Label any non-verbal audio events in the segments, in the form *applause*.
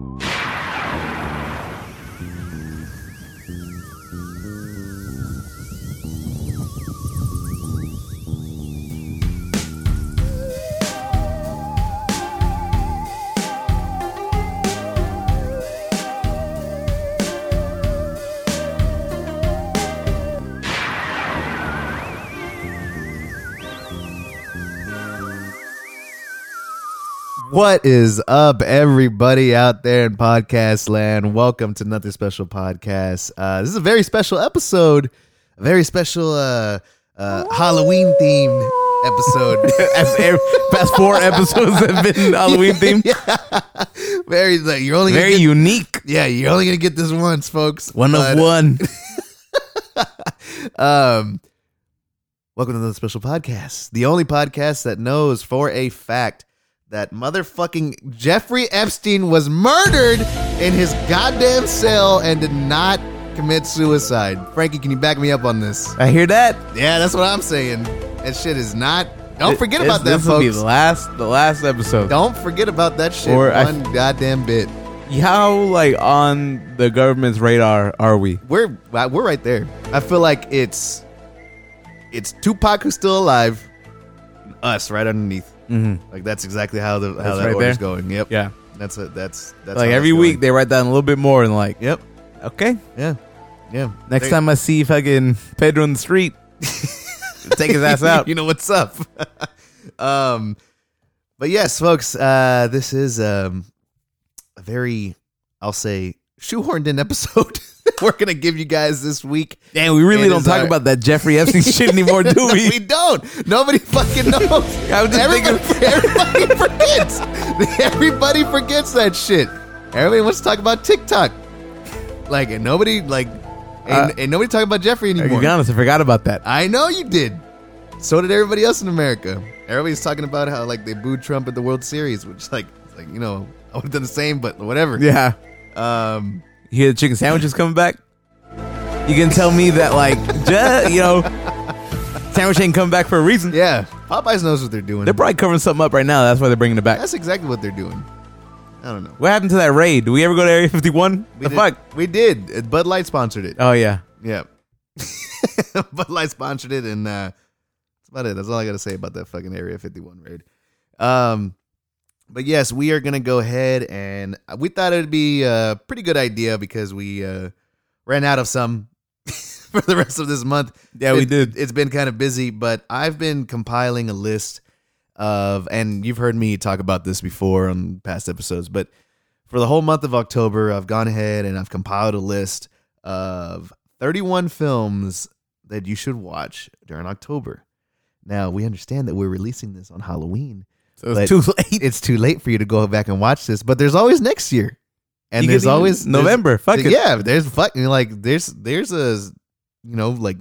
you What is up, everybody out there in podcast land? Welcome to another special podcast. Uh, this is a very special episode, a very special uh, uh, Halloween themed episode. *laughs* As every, past four *laughs* episodes have been *laughs* Halloween themed. yeah, very like you're only Very get, unique. yeah you're only gonna get this once, folks. One But, of one. Um, welcome to another special podcast. The only podcast that knows for a fact that motherfucking Jeffrey Epstein was murdered in his goddamn cell and did not commit suicide. Frankie, can you back me up on this? I hear that. Yeah, that's what I'm saying. That shit is not. Don't forget This- about that, This will be the last, the last episode. Don't forget about that shit Or I- one goddamn bit. How like on the government's radar are we? We're uh, we're right there. I feel like it's it's Tupac who's still alive, us right underneath. Mm-hmm. Like that's exactly how the how That's that right order's there? going. Yep. Yeah. That's a, that's that's like every week they write down a little bit more and like, Yep. okay. Yeah. Yeah. Next They- time I see fucking Pedro in the street, *laughs* take his ass out. you know what's up. *laughs* um, but yes, folks, uh, this is um a very, I'll say, shoehorned in episode. *laughs* *laughs* We're gonna give you guys this week. Damn, we really don't talk our- about that Jeffrey Epstein *laughs* shit anymore, do we we? don't. Nobody fucking knows. *laughs* I'm just everybody, everybody forgets. Everybody forgets that shit. Everybody wants to talk about TikTok. Like and nobody like and, Uh, ain't nobody talking about Jeffrey To anymore. be honest, I forgot about that. I know you did. So did everybody else in America. Everybody's talking about how like they booed Trump at the World Series, which like like you know I would have done the same, but whatever. Yeah. Um. You hear the chicken sandwiches coming back? You can tell me that, like, ju- you know, sandwich ain't coming back for a reason. Yeah. Popeyes knows what they're doing. They're probably covering something up right now. That's why they're bringing it back. That's exactly what they're doing. I don't know. What happened to that raid? Do we ever go to Area 51? We The did, fuck? We did. Uh, Bud Light sponsored it. Oh, yeah. Yeah. *laughs* Bud Light sponsored it, and uh, that's about it. That's all I got to say about that fucking Area 51 raid. Um, but yes, we are gonna go ahead, and we thought it'd be a pretty good idea because we uh, ran out of some *laughs* for the rest of this month. Yeah, we did. It's been kind of busy, but I've been compiling a list of, and you've heard me talk about this before on past episodes, but for the whole month of October, I've gone ahead and I've compiled a list of 31 films that you should watch during October. Now, we understand that we're releasing this on Halloween. So it's too late. It's too late for you to go back and watch this, but there's always next year. And You there's always there's- November. Fuck it. yeah, there's fucking like there's there's a you know like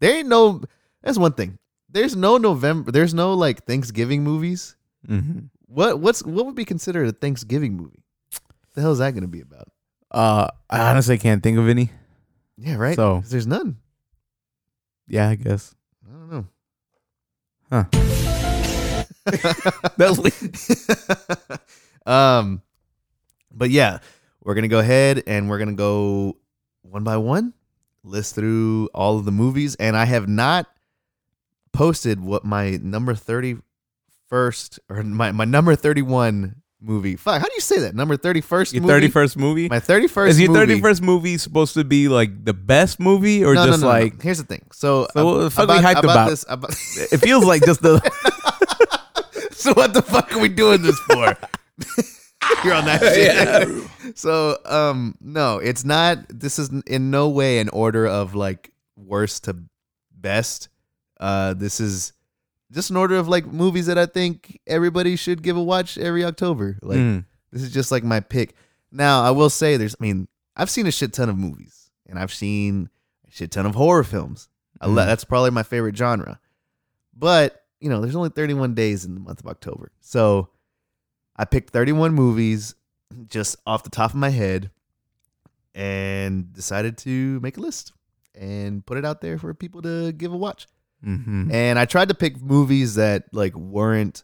there ain't no that's one thing. There's no November. There's no like Thanksgiving movies. Mhm. What what's what would be considered a Thanksgiving movie? The hell is that going to be about? Uh, I honestly can't think of any. Yeah, right. So- there's none. Yeah, I guess. I don't know. Huh. *laughs* that was weird. *laughs* um, but yeah, we're gonna go ahead and we're gonna go one by one, list through all of the movies, and I have not posted what my number thirty first or my my number thirty one movie. Fuck, how do you say that? Number thirty first. Your 31st movie? My thirty first. Is your movie. 31st movie supposed to be like the best movie or No, just no, no. like Here's the thing. So, So the fuck we hyped about? this? About it feels like just the *laughs* so what the fuck are we doing this for? *laughs* You're on that shit. So um no, it's not this is in no way an order of like worst to best. Uh this is just an order of like movies that I think everybody should give a watch every October. Like Mm. this is just like my pick. Now, I will say there's I mean, I've seen a shit ton of movies and I've seen a shit ton of horror films. I Mm. that's probably my favorite genre. But, you know, there's only 31 days in the month of October. So, I picked 31 movies just off the top of my head and decided to make a list and put it out there for people to give a watch. Mhm. And I tried to pick movies that like weren't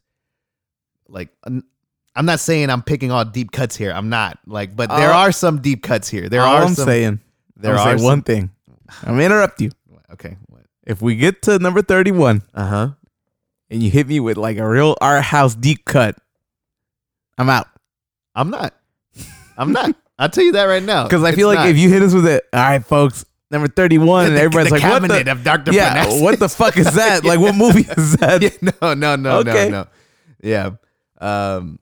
like I'm not saying I'm picking all deep cuts here. I'm not like, but there Uh, are some deep cuts here. There are I'm some. saying, there I'm are saying some- one thing. I'm gonna interrupt you. Okay. If we get to number 31 Uh huh. And you hit me with like a real art house deep cut, I'm out. I'm not. I'm not. *laughs* I'll tell you that right now. Because I feel like not. if you hit us with it, all right, folks, number 31, and The- everybody's the like, what cabinet the? of Dr. Yeah, what the fuck is that? *laughs* Like, what movie is that? *laughs* Yeah, no, no, no, Okay. no, no. Yeah. Um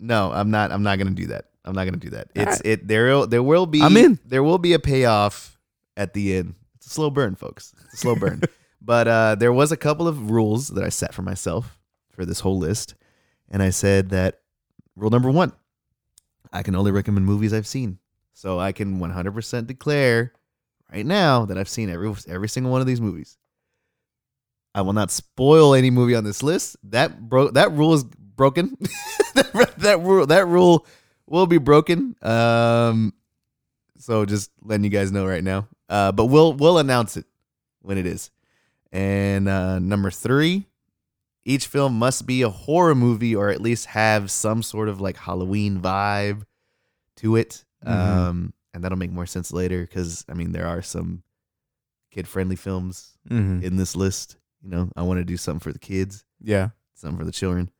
no, I'm not I'm not gonna do that. I'm not gonna do that. It's Alright. it there will there will be I'm in. there will be a payoff at the end. It's a slow burn, folks. It's a slow burn. But uh there was a couple of rules that I set for myself for this whole list. And I said that rule number one, I can only recommend movies I've seen. So I can 100% declare right now that I've seen every every single one of these movies. I will not spoil any movie on this list. That bro that rule is broken. *laughs* that, that rule that rule will be broken. Um so just letting you guys know right now. Uh but we'll we'll announce it when it is. And uh number 3, each film must be a horror movie or at least have some sort of like Halloween vibe to it. Mhm. Um and that'll make more sense later cuz I mean there are some kid-friendly films Mhm. in this list. You know, I want to do something for the kids, Yeah. something for the children.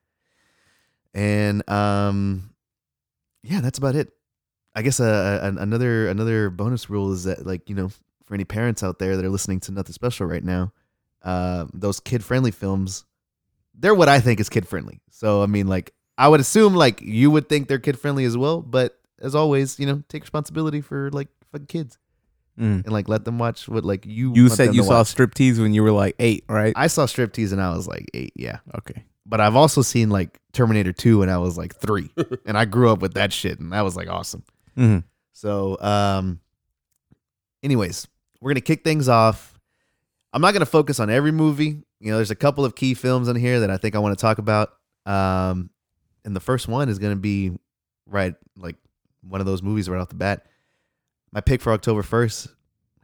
And um yeah, that's about it. I guess uh, an- another another bonus rule is that like, you know, for any parents out there that are listening to Nothing Special right now, uh, those kid-friendly films, they're what I think is kid-friendly. So, I mean, like I would assume like you would think they're kid-friendly as well, but as always, you know, take responsibility for like fucking kids Mm. and like let them watch what like you You want said them you to saw watch. striptease when you were like eight, right? I saw striptease and I was like eight, yeah. okay. But I've also seen like Terminator 2 when I was like three. *laughs* and I grew up with that shit and that was like awesome. hmm So um anyways, we're gonna kick things off. I'm not gonna focus on every movie. You know, there's a couple of key films in here that I think I want to talk about. Um and the first one is gonna be right like one of those movies right off the bat. My pick for October 1st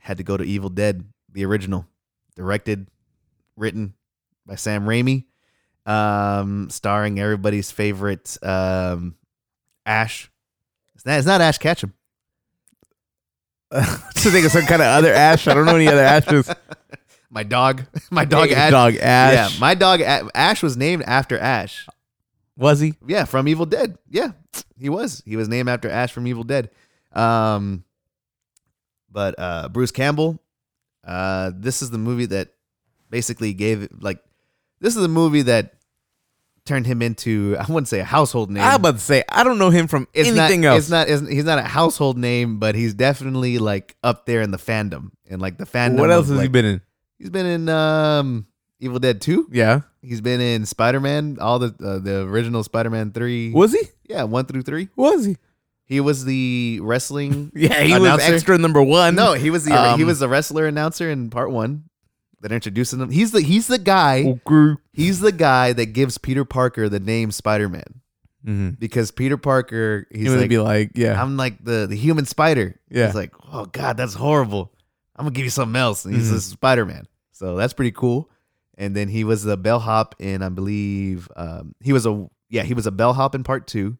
had to go to Evil Dead, the original, directed, written by Sam Raimi, um, starring everybody's favorite um, Ash. It's not, it's not Ash Ketchum. *laughs* to think of some kind of other Ash. I don't know any other *laughs* Ashes. My dog, *laughs* my dog Ash. Dog Ash. Yeah, my dog Ash was named after Ash. Was he? Yeah, from Evil Dead. Yeah, he was. He was named after Ash from Evil Dead. Um, but uh, Bruce Campbell. Uh, this is the movie that basically gave like. This is a movie that turned him into I wouldn't say a household name. I was about to say I don't know him from it's anything not, else. It's not. It's, he's not a household name, but he's definitely like up there in the fandom and like the fandom. what else has he been in? He's been in um Evil Dead Two. Yeah. He's been in Spider Man, all the uh, the original Spider Man three. Was he? Yeah, one through three. Was he? He was the wrestling. *laughs* Yeah, he was extra number one. no, he was the he Um, was the wrestler announcer in part one that introduced him. He's the he's the guy. Okay. He's the guy that gives Peter Parker the name Spider Man Mm-hmm. because Peter Parker He he's would like be like, yeah. I'm like the the human spider. Yeah. He's like, oh god, that's horrible. I'm gonna give you something else. And he's Mhm. a Spider Man. So that's pretty cool. And then he was the bellhop in, I believe, um, he was a yeah, he was a bellhop in part two,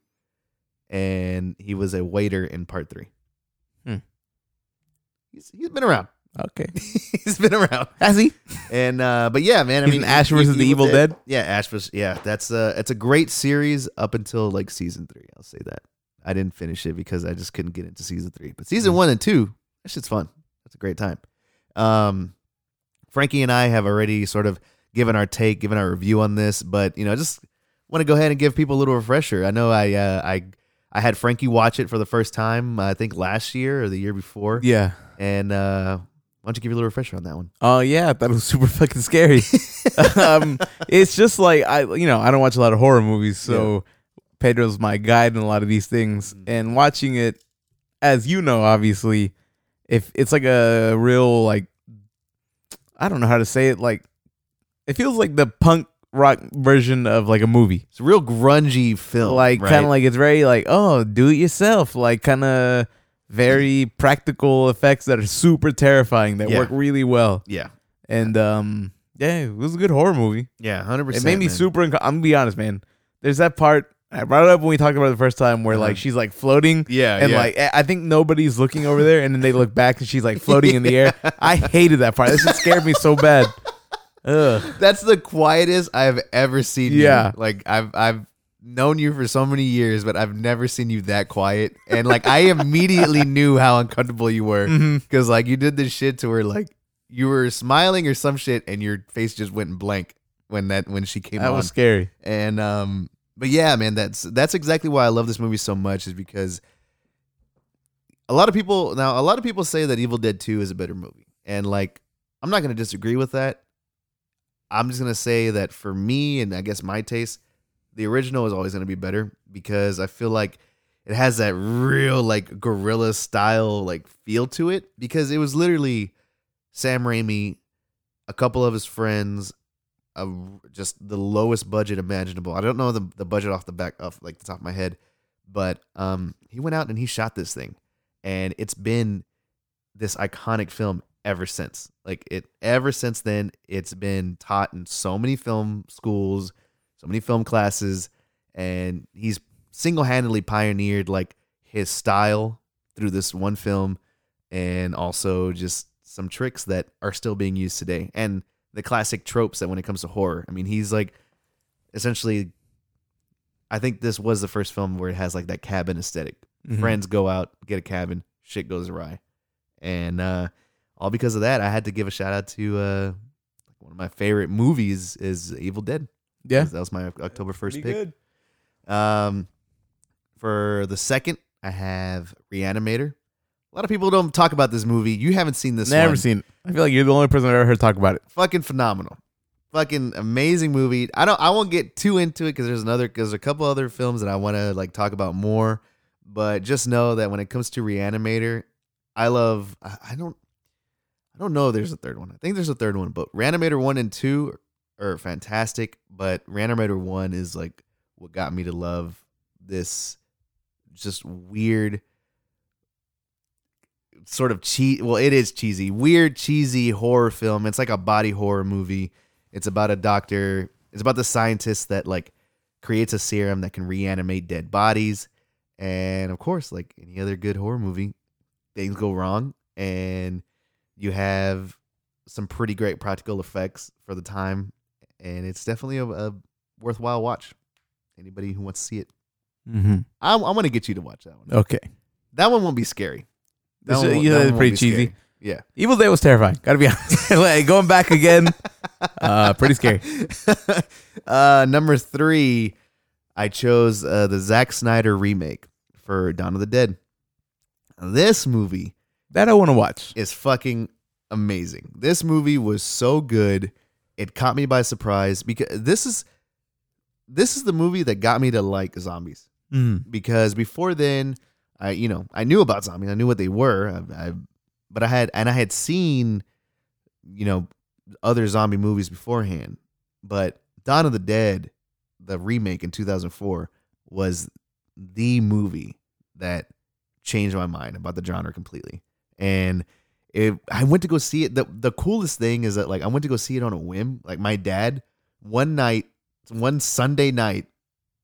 and he was a waiter in part three. Hmm. He's he's been around. okay. *laughs* he's been around. Has he? And uh, but yeah, man. I He's mean, Ash versus the Evil Dead? Yeah, Ash versus yeah. That's uh, it's a great series up until like season three. I'll say that. I didn't finish it because I just couldn't get into season three. But season Mm. one and two, that shit's fun. That's a great time. Um, Frankie and I have already sort of given our take, given our review on this, but you know, I just want to go ahead and give people a little refresher. I know I uh, I I had Frankie watch it for the first time. I think last year or the year before, Yeah. and uh, why don't you give you a little refresher on that one? Oh yeah, I thought it was *laughs* super fucking scary. *laughs* um, it's just like I, you know, I don't watch a lot of horror movies, so Pedro's my guide in a lot of these things. Mhm. And watching it, as you know, obviously, if it's like a real like, I don't know how to say it. Like, it feels like the punk rock version of like a movie. It's a real grungy film, like right? kind of like it's very like oh do it yourself like kind of very practical effects that are super terrifying that Yeah. work really well yeah, and um yeah it was a good horror movie yeah, hundred percent. it made me super unco- i'm gonna be honest man there's that part I brought it up when we talked about it the first time, where Uh-huh. like she's like floating, Yeah, and yeah. like I I think nobody's looking over there, and then they look back and she's like floating in the air. *laughs* I hated that part. That shit scared me so bad. Ugh. That's the quietest I've ever seen you. Yeah. Like I've I've known you for so many years, but I've never seen you that quiet. And like I immediately *laughs* knew how uncomfortable you were Mm-hmm. because like you did this shit to her like you were smiling or some shit, and your face just went blank when that when she came That on. was scary. And um, but yeah, man, that's that's exactly why I love this movie so much is because a lot of people now a lot of people say that Evil Dead 2 is a better movie. And like I'm not gonna disagree with that. I'm just gonna say that for me and I guess my taste, the original is always gonna be better because I feel like it has that real like guerrilla style like feel to it because it was literally Sam Raimi, a couple of his friends, a, just the lowest budget imaginable. I don't know the, the budget off the back of like the top of my head, but um he went out and he shot this thing and it's been this iconic film ever since. Like it ever since then it's been taught in so many film schools, so many film classes and he's single-handedly pioneered like his style through this one film and also just some tricks that are still being used today and the classic tropes that when it comes to horror. I mean, he's like essentially I think this was the first film where it has like that cabin esthetic Mhm. friends go out, get a cabin, shit goes awry. And uh all because of that, I had to give a shout out to uh one of my favorite movies is Evil Dead. Yeah. That was my October 1st Pretty pick. good. Um for the second, I have Reanimator. A lot of people don't talk about this movie. You haven't seen this Never one. seen it. I feel like you're the only person I've ever heard talk about it. Fucking phenomenal. Fucking amazing movie. I don't I won't get too into it because there's another because there's a couple other films that I want to like talk about more. But just know that when it comes to Reanimator, I love I, I don't I don't know if there's a third one. I think there's a third one, but Reanimator one and two are fantastic. But Reanimator one is like what got me to love this just weird sort of cheat well it is cheesy weird cheesy horror film. It's like a body horror movie. It's about a doctor it's about the scientist that like creates a serum that can reanimate dead bodies. And of course like any other good horror movie things go wrong. And you have some pretty great practical effects for the time. And it's definitely a, a worthwhile watch. Anybody who wants to see it. Mm-hmm. I'm, I'm gonna get you to watch that one. Okay. that one won't be scary That This- one won't- that one pretty cheesy. scary. Yeah. Evil Dead was terrifying. Gotta be *laughs* honest. *laughs* like, going back again, *laughs* uh, pretty scary. uh, number three, I chose uh, the Zack Snyder remake for Dawn of the Dead. This movie That I want to watch. is fucking amazing. This movie was so good. It caught me by surprise because this is this is the movie that got me to like zombies. Mm. because before then, I you know I knew about zombies. I knew what they were. I, I but I had and I had seen you know other zombie movies beforehand. But Dawn of the Dead, the remake in 2004, was the movie that changed my mind about the genre completely. And it, I went to go see it. The the coolest thing is that like I went to go see it on a whim. Like my dad, one night, one Sunday night,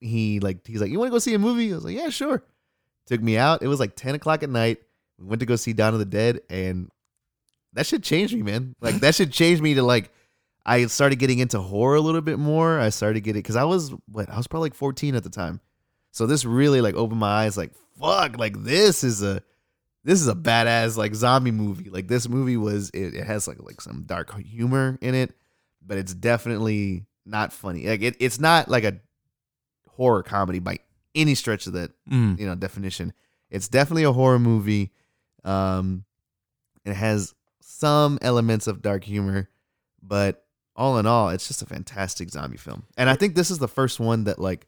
he like he's like, You want to go see a movie? I was like, Yeah, sure. Took me out. It was like 10 o'clock at night. We went to go see Dawn of the Dead, and that should change me, man. *laughs* Like that should change me to like I started getting into horror a little bit more. I started getting because I was what I was probably like 14 at the time. So this really like opened my eyes like fuck, like this is a this is a badass like zombie movie. Like this movie was it, it has like like some dark humor in it, but it's definitely not funny. Like it, it's not like a horror comedy by any stretch of that Mm. you know definition. It's definitely a horror movie. Um, it has some elements of dark humor, but all in all, it's just a fantastic zombie film. And I think this is the first one that like,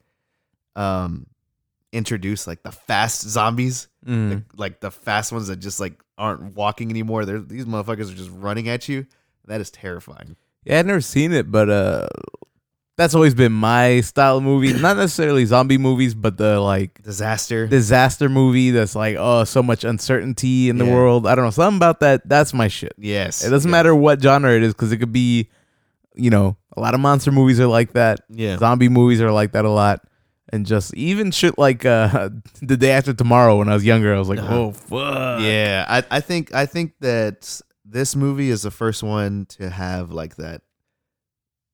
um, introduced like the fast zombies, Mm. like, like the fast ones that just like aren't walking anymore. They're these motherfuckers are just running at you. That is terrifying. Yeah, I've never seen it, but uh, that's always been my style of movie. Not necessarily zombie movies, but the like Disaster. disaster movie that's like, oh, so much uncertainty in the Yeah. world. I don't know. Something about that. That's my shit. yes, It doesn't yeah. matter what genre it is because it could be, you know, a lot of monster movies are like that. Yeah, Zombie movies are like that a lot. and just even shit like uh *laughs* the day after tomorrow when I was younger, I was like, oh *laughs* fuck. yeah, I, I think I think that this movie is the first one to have like that.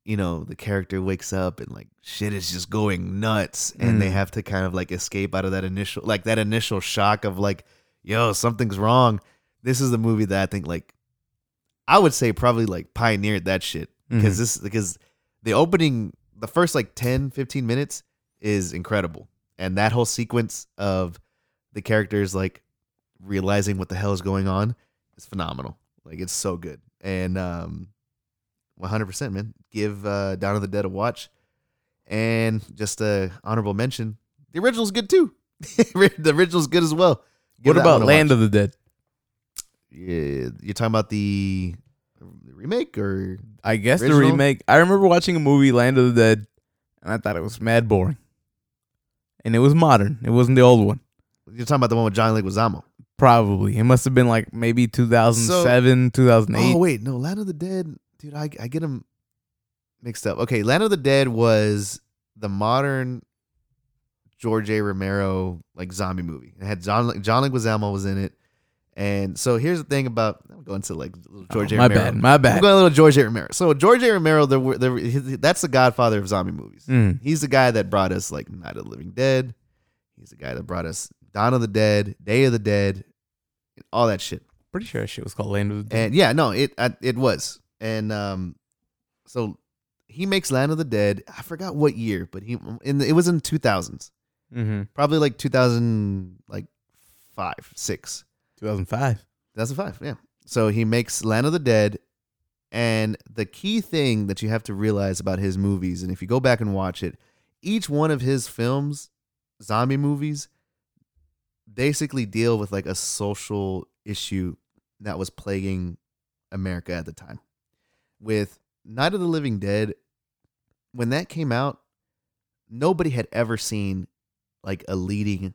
You know, the character wakes up and like shit is just going nuts, and they Mm. have to kind of like escape out of that initial like that initial shock of like, yo, something's wrong. This is the movie that I think like I would say probably like pioneered that shit because Mhm. this because the opening the first like 10 15 minutes is incredible and that whole sequence of the characters like realizing what the hell is going on is phenomenal like it's so good and um 100% man give uh Dawn of the Dead a watch and just a honorable mention the original's good too *laughs* the original's good as well What about Land of the Dead? yeah, you're talking about the remake or I guess the remake. I remember watching a movie, Land of the Dead, and I thought it was mad boring. And it was modern. It wasn't the old one. you're talking about the one with John Leguizamo Probably. It must have been like maybe 2007, 2008. Oh wait, no, Land of the Dead, dude. I I get them mixed up. Okay, Land of the Dead was the modern George A. Romero like zombie movie. It had John John Leguizamo was in it, and so here's the thing about I'm going to like little George Oh, A. my Romero. bad. My bad. I'm bad. going a little George A. Romero. So George A. Romero, the, the, that's the godfather of zombie movies. Mm. He's the guy that brought us like Night of the Living Dead. He's the guy that brought us Dawn of the Dead, Day of the Dead, all that shit. Pretty sure that shit was called Land of the Dead. And yeah, no, it I, it was. And um so he makes Land of the Dead. I forgot what year, but he in the, it was in 2000s. mm-hmm. Probably like 2000 like 5, 6. 2005. 2005, yeah. So he makes Land of the Dead and the key thing that you have to realize about his movies and if you go back and watch it, each one of his films, zombie movies, basically deal with like a social issue that was plaguing America at the time. With Night of the Living Dead, when that came out, nobody had ever seen like a leading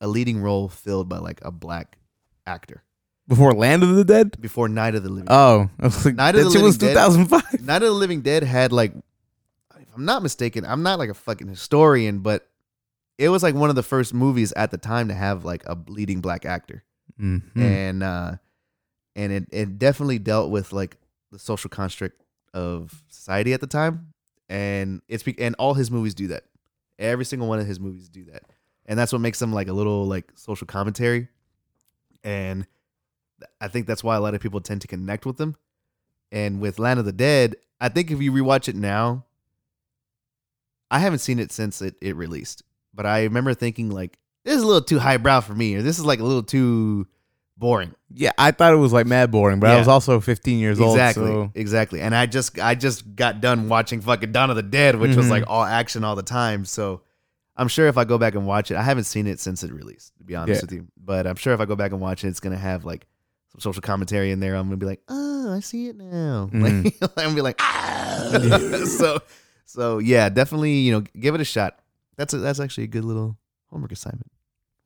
a leading role filled by like a black actor Before Land of the Dead? before Night of the Living. Oh, I was like, Night of the shit was Living Dead. 2005. Night of the Living Dead had like, if I'm not mistaken, I'm not like a fucking historian, but it was like one of the first movies at the time to have like a leading black actor, Mm-hmm. and uh, and it it definitely dealt with like the social construct of society at the time, and it's and all his movies do that. Every single one of his movies do that, and that's what makes them like a little like social commentary, and I think that's why a lot of people tend to connect with them. And with Land of the Dead, I think if you rewatch it now, I haven't seen it since it, it released, but I remember thinking like this is a little too highbrow for me, or this is like a little too boring. Yeah, I thought it was like mad boring, but I Yeah. was also 15 years exactly, old. So exactly. And I just I just got done watching fucking Dawn of the Dead, which was Mhm. like all action all the time. So I'm sure if I go back and watch it, I haven't seen it since it released, to be honest Yeah. with you. But I'm sure if I go back and watch it, it's gonna have like some social commentary in there. I'm gonna be like, oh, I see it now. *laughs* Mhm. Like, *laughs* I'm gonna be like, ah. *laughs* so so yeah, definitely you know give it a shot. That's a, that's actually a good little homework assignment.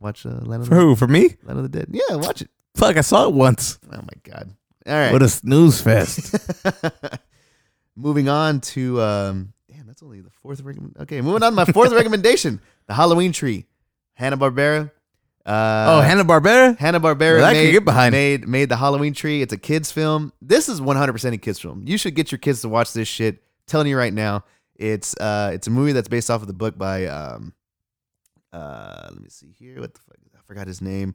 Watch uh, Land of for the, who? For me? Land of the Dead. Yeah, watch it. Fuck, I saw it once. Oh my god. All right. What a snooze fest. *laughs* moving on to um damn that's only the fourth recommend okay moving on to my fourth *laughs* recommendation the halloween tree hanna-barbera uh oh, Hanna Barbera. hanna-barbera Well, I can made, get behind. made made the halloween tree it's a kids film this is 100% a kids film you should get your kids to watch this shit telling you right now it's uh it's a movie that's based off of the book by um uh let me see here what the fuck i forgot his name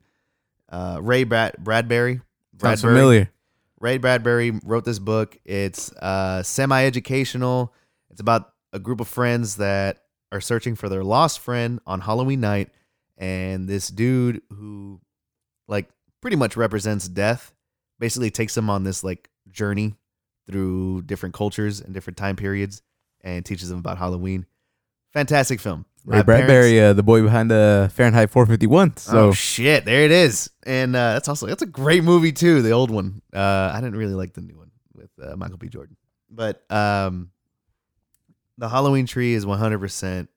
uh ray Brad- bradbury Sounds Bradbury. familiar. Ray Bradbury wrote this book. It's uh, semi educational. It's about a group of friends that are searching for their lost friend on Halloween night. And this dude who, like, pretty much represents death basically takes them on this, like, journey through different cultures and different time periods and teaches them about Halloween. Fantastic film. Ray Bradbury, uh, the boy behind the Fahrenheit 451. So oh shit, there it is, and uh, that's also that's a great movie too. The old one, uh, I didn't really like the new one with uh, Michael B. Jordan, but um, the Halloween Tree is one hundred percent.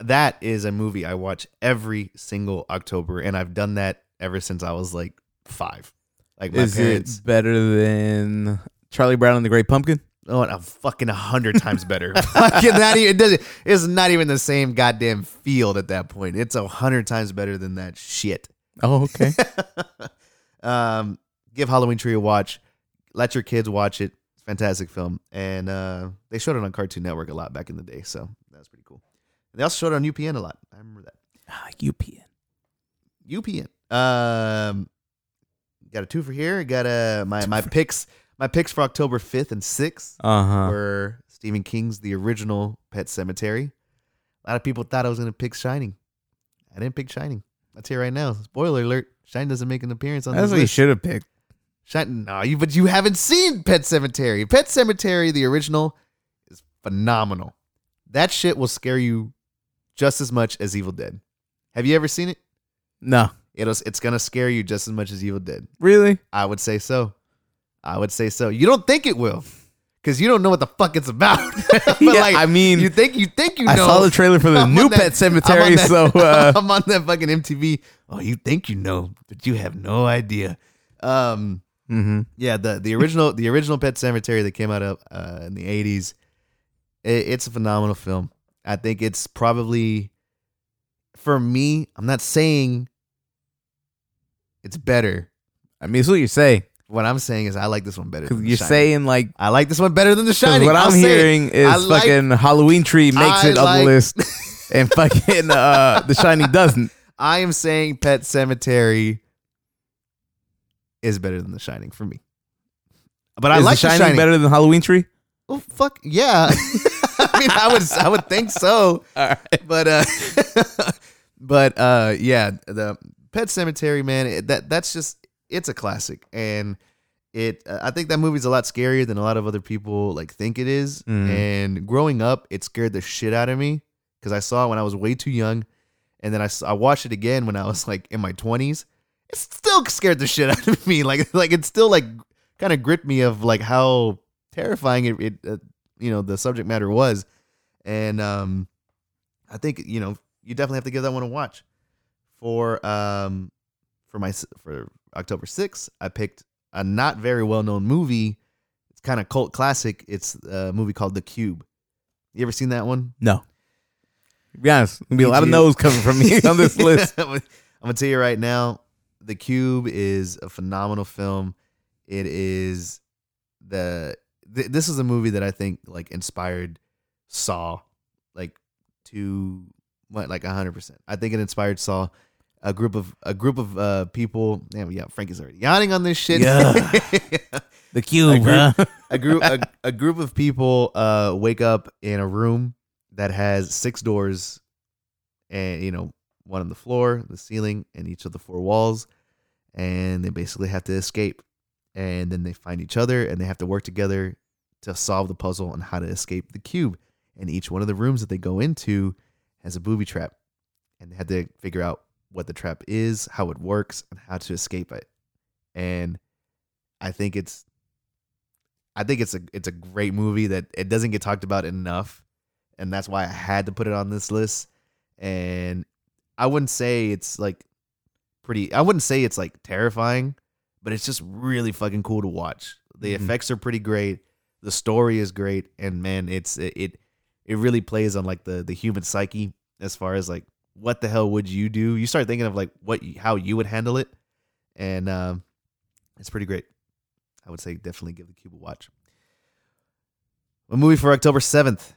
That is a movie I watch every single October, and I've done that ever since I was like five. Like my is parents, it better than Charlie Brown and the Great Pumpkin? Oh, and a fucking a hundred times better. *laughs* fucking not even, it doesn't, it's not even the same goddamn field at that point. It's a hundred times better than that shit. Oh, okay. *laughs* um, give Halloween Tree a watch. Let your kids watch it. Fantastic film, and uh, they showed it on Cartoon Network a lot back in the day, so that was pretty cool. They also showed it on UPN a lot. I remember that. ah, UPN. UPN. Um, got a two for here. Got a my my picks. My picks for October fifth and sixth Uh huh. were Stephen King's The Original Pet Sematary. A lot of people thought I was gonna pick Shining. I didn't pick Shining. I'll tell you right now. Spoiler alert: Shining doesn't make an appearance on this. That's what you should have picked. Shining, no, you but you haven't seen Pet Sematary. Pet Sematary, the original, is phenomenal. That shit will scare you just as much as Evil Dead. Have you ever seen it? No, It'll, it's gonna scare you just as much as Evil Dead. really. I would say so. I would say so. You don't think it will, because you don't know what the fuck it's about. *laughs* but *laughs* Yeah, like, I mean, you think you think you know. I saw the trailer for the I'm new that- Pet Sematary, I'm that- so *laughs* uh, I'm on that fucking MTV. Oh, you think you know, but you have no idea. Um, mhm. yeah, the the original the original Pet Sematary that came out of uh, in the '80s. It, it's a phenomenal film. I think it's probably for me. I'm not saying it's better. I mean, it's what you say What I'm saying is I like this one better. because you're The saying like. I like this one better than The Shining. what I'll I'm hearing is I like- fucking Halloween Tree makes I it on like- the list, *laughs* and fucking uh, The Shining doesn't. I am saying Pet Sematary is better than The Shining for me. But I is like The Shining, better than Halloween Tree? Oh fuck yeah! *laughs* I mean, I would I would think so. All right. but uh *laughs* but uh yeah the pet sematary man it, that that's just it's a classic and it uh, i think that movie's a lot scarier than a lot of other people like think it is Mm. and growing up it scared the shit out of me because i saw it when i was way too young and then I I watched it again when i was like in my 20s it still scared the shit *laughs* out of me like like it still like kind of gripped me of like how terrifying it, it uh, you know the subject matter was and um I think you know you definitely have to give that one a watch. For um for my for October 6th, I picked a not very well known movie. It's kind of cult classic. It's a movie called The Cube. You ever seen that one? No. To be honest, there'll be a lot of no's coming from me on this *laughs* list. I'm gonna I'm gonna tell you right now, The Cube is a phenomenal film. It is the th- this is a movie that I think like inspired Saw, like to what like hundred percent. I think it inspired Saw. A group of a group of uh people. Damn, yeah, Frank is already yawning on this shit. Yeah. *laughs* The cube, group- huh? a group a, a group of people uh wake up in a room that has six doors and you know one on the floor the ceiling and each of the four walls and they basically have to escape and then they find each other and they have to work together to solve the puzzle on how to escape the cube and each one of the rooms that they go into has a booby trap and they had to figure out what the trap is how it works and how to escape it and i think it's I think it's a it's a great movie that it doesn't get talked about enough, and that's why I had to put it on this list. And I wouldn't say it's like pretty. I wouldn't say it's like terrifying, but it's just really fucking cool to watch. The Mhm. effects are pretty great. The story is great, and man, it's it it, it really plays on like the the human psyche as far as like what the hell would you do? You start thinking of like what how you would handle it, and um, it's pretty great. I would say definitely give the cube a watch. A movie for October 7th.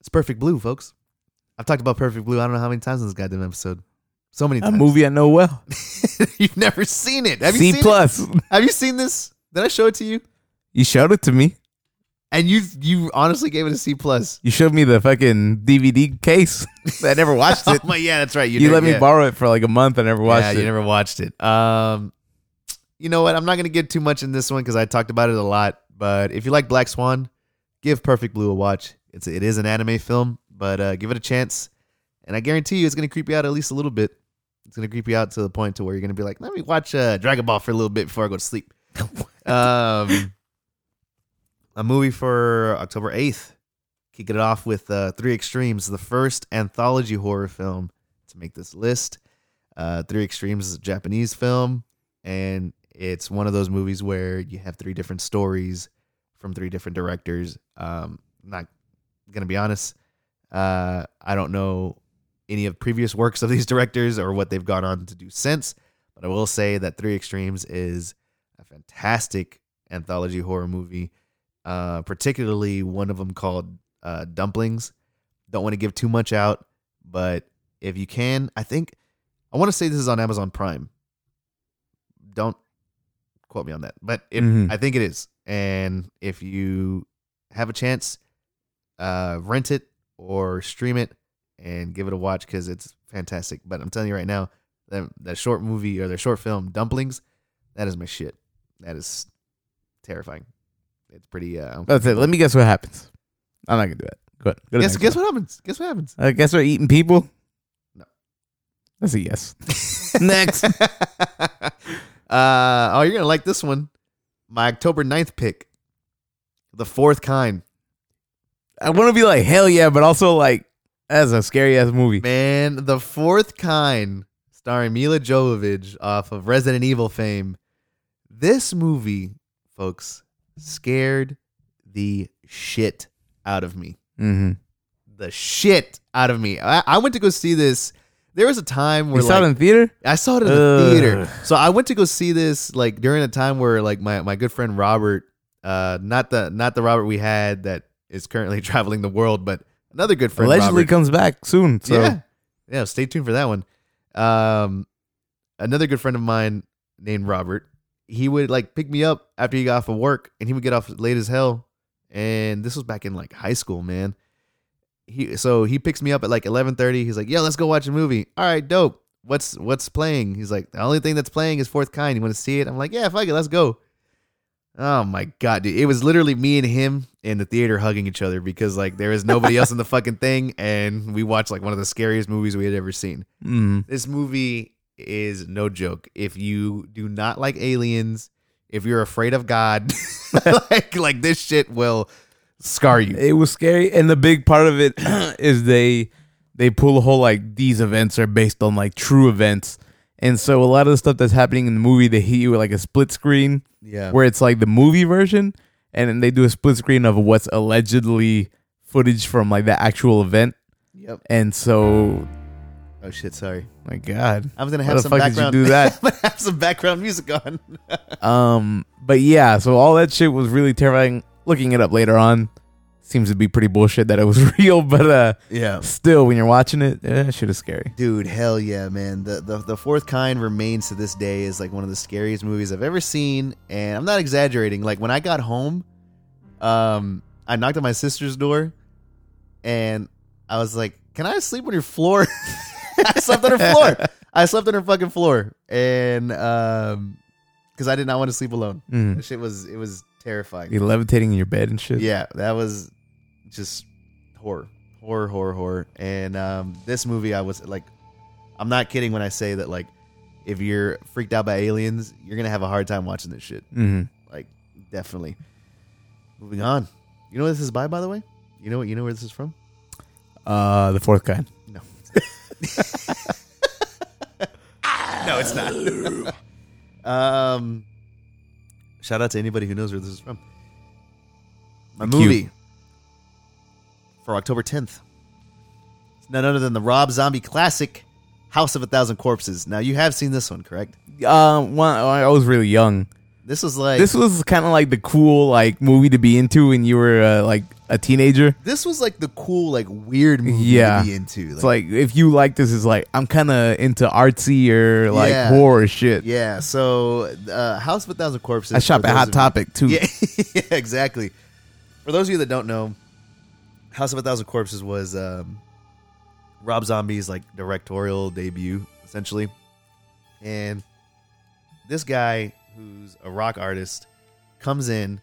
It's Perfect Blue, folks. I've talked about Perfect Blue I don't know how many times in this goddamn episode. So many A movie I know well. *laughs* You've never seen it. Have you C seen plus. it? Have you seen this? Did I show it to you? You showed it to me. And you you honestly gave it a C plus. You showed me the fucking DVD case. *laughs* I never watched it. *laughs* Oh yeah, that's right. You, never- let me yeah. borrow it for like a month. I never watched it. yeah, it. you never watched it. Um, you know what? I'm not gonna get too much in this one because I talked about it a lot. But if you like Black Swan, give Perfect Blue a watch. It's it is an anime film, but uh, give it a chance, and I guarantee you, it's gonna creep you out at least a little bit. It's gonna creep you out to the point to where you're gonna be like, let me watch uh, Dragon Ball for a little bit before I go to sleep. *laughs* um, a movie for October 8th. Kicking it off with uh, Three Extremes, the first anthology horror film to make this list. Uh, Three Extremes is a Japanese film, and it's one of those movies where you have three different stories from three different directors. Um, not gonna be honest. Uh, I don't know any of previous works of these directors or what they've gone on to do since, but I will say that Three Extremes is a fantastic anthology horror movie. Uh, particularly one of them called uh, Dumplings. Don't want to give too much out, but if you can, I think I want to say this is on Amazon Prime. Don't quote me on that, but if, Mhm. I think it is. And if you have a chance, uh, rent it or stream it and give it a watch because it's fantastic. But I'm telling you right now, that that short movie or the short film Dumplings, that is my shit. That is terrifying. It's pretty. Uh, That's it. Let me guess what happens. I'm not gonna do it. Go ahead. Go to guess the next guess what happens? Guess what happens? I guess we're eating people. No. That's a yes. *laughs* *laughs* Next. *laughs* uh, oh, you're gonna like this one. My October 9th pick, the fourth kind. I want to be like hell yeah, but also like that's a scary ass movie. Man, the fourth kind, starring Milla Jovovich off of Resident Evil fame. This movie, folks, scared the shit out of me. Mm-hmm. The shit out of me. I, I went to go see this. There was a time where You saw like, it in theater? I saw it in the theater. So I went to go see this like during a time where like my, my good friend Robert, uh, not the not the Robert we had that is currently *laughs* traveling the world, but another good friend. Allegedly Robert. comes back soon. So yeah, yeah. Stay tuned for that one. Um, another good friend of mine named Robert. He would like pick me up after he got off of work, and he would get off late as hell. And this was back in like high school, man. He so he picks me up at like eleven thirty. He's like, "Yo, let's go watch a movie." All right, dope. What's what's playing? He's like, "The only thing that's playing is Fourth Kind. You want to see it?" I'm like, "Yeah, fuck it, let's go." Oh my god, dude! It was literally me and him in the theater hugging each other because like there is nobody else in the *laughs* fucking thing, and we watched like one of the scariest movies we had ever seen. mm, This movie is no joke. If you do not like aliens, if you're afraid of God, *laughs* like like this shit will scar you. it was scary, and the big part of it *clears throat* is they they pull a whole like these events are based on like true events, and so a lot of the stuff that's happening in the movie they hit you with like a split screen Yeah. where it's like the movie version, and then they do a split screen of what's allegedly footage from like the actual event, Yep. and so Oh shit. Sorry. my god. I was gonna have the some fuck did you background. do *laughs* that? I'm *laughs* gonna have some background music on. *laughs* Um, but yeah, so all that shit was really terrifying. Looking it up later on, seems to be pretty bullshit that it was real, but uh, yeah. still, when you're watching it, eh, shit is scary. Dude, hell yeah, man. The, the the fourth kind remains to this day is like one of the scariest movies I've ever seen. And I'm not exaggerating. Like when I got home, um, I knocked on my sister's door and I was like, Can I sleep on your floor? *laughs* I slept on her floor. *laughs* I slept on her fucking floor. And um because I did not want to sleep alone. Mm. That shit was it was terrifying. You levitating in your bed and shit. Yeah, that was just horror, horror, horror, horror. And um, this movie, I was like, I'm not kidding when I say that like, if you're freaked out by aliens, you're gonna have a hard time watching this shit. hmm Like, definitely. Moving on. You know what this is by, by the way? You know what? You know where this is from? Uh, the fourth kind. *laughs* No. it's not. um, shout out to anybody who knows where this is from. My Cute. movie for October 10th. It's none other than the Rob Zombie classic, House of a Thousand Corpses. Now, you have seen this one, correct? Um, one, I was really young. This was like This was kind of like the cool like movie to be into when you were uh, like a teenager. this was like the cool, like weird movie Yeah. to be into. It's like if you like this, is like I'm kind of into artsy or like Yeah. horror shit. yeah. So, uh, House of a Thousand Corpses. I shop for at those Hot of you- Topic too. Yeah, *laughs* yeah, exactly. For those of you that don't know, House of a Thousand Corpses was um, Rob Zombie's like directorial debut, essentially. And this guy, who's a rock artist, comes in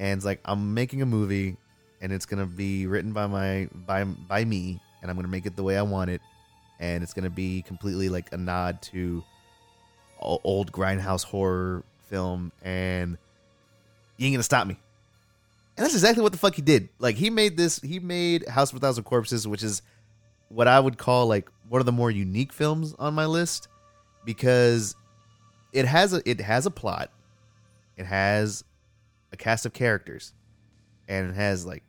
and's like, "I'm making a movie, and it's gonna be written by my by by me, and I'm gonna make it the way I want it, and it's gonna be completely like a nod to old grindhouse horror film, and you ain't gonna stop me." And that's exactly what the fuck he did. Like he made this, he made House of a Thousand Corpses, which is what I would call like one of the more unique films on my list because it has a it has a plot, it has a cast of characters, and it has like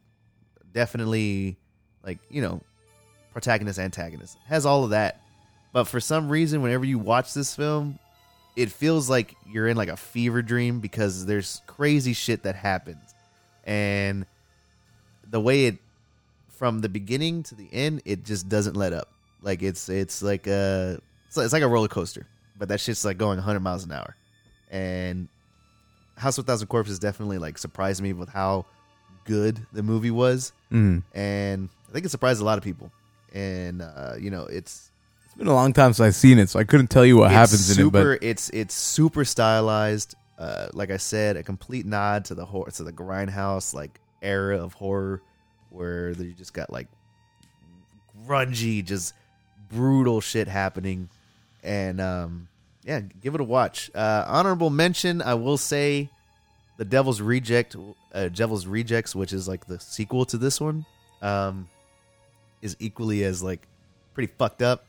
definitely like you know protagonist antagonist. It has all of that. But for some reason whenever you watch this film it feels like you're in like a fever dream because there's crazy shit that happens. And the way it from the beginning to the end it just doesn't let up. Like it's it's like a it's like, it's like a roller coaster but that shit's like going 100 miles an hour and house of a thousand corpses definitely like surprised me with how good the movie was Mm. and i think it surprised a lot of people and uh you know it's It's been a long time since I've seen it, so I couldn't tell you what happens in it. But it's it's super stylized. Uh, like I said, a complete nod to the horror to the grindhouse like era of horror, where you just got like grungy, just brutal shit happening, and um, yeah, give it a watch. Uh, honorable mention, I will say, the Devil's Reject, uh, Devil's Rejects, which is like the sequel to this one, um, is equally as like pretty fucked up.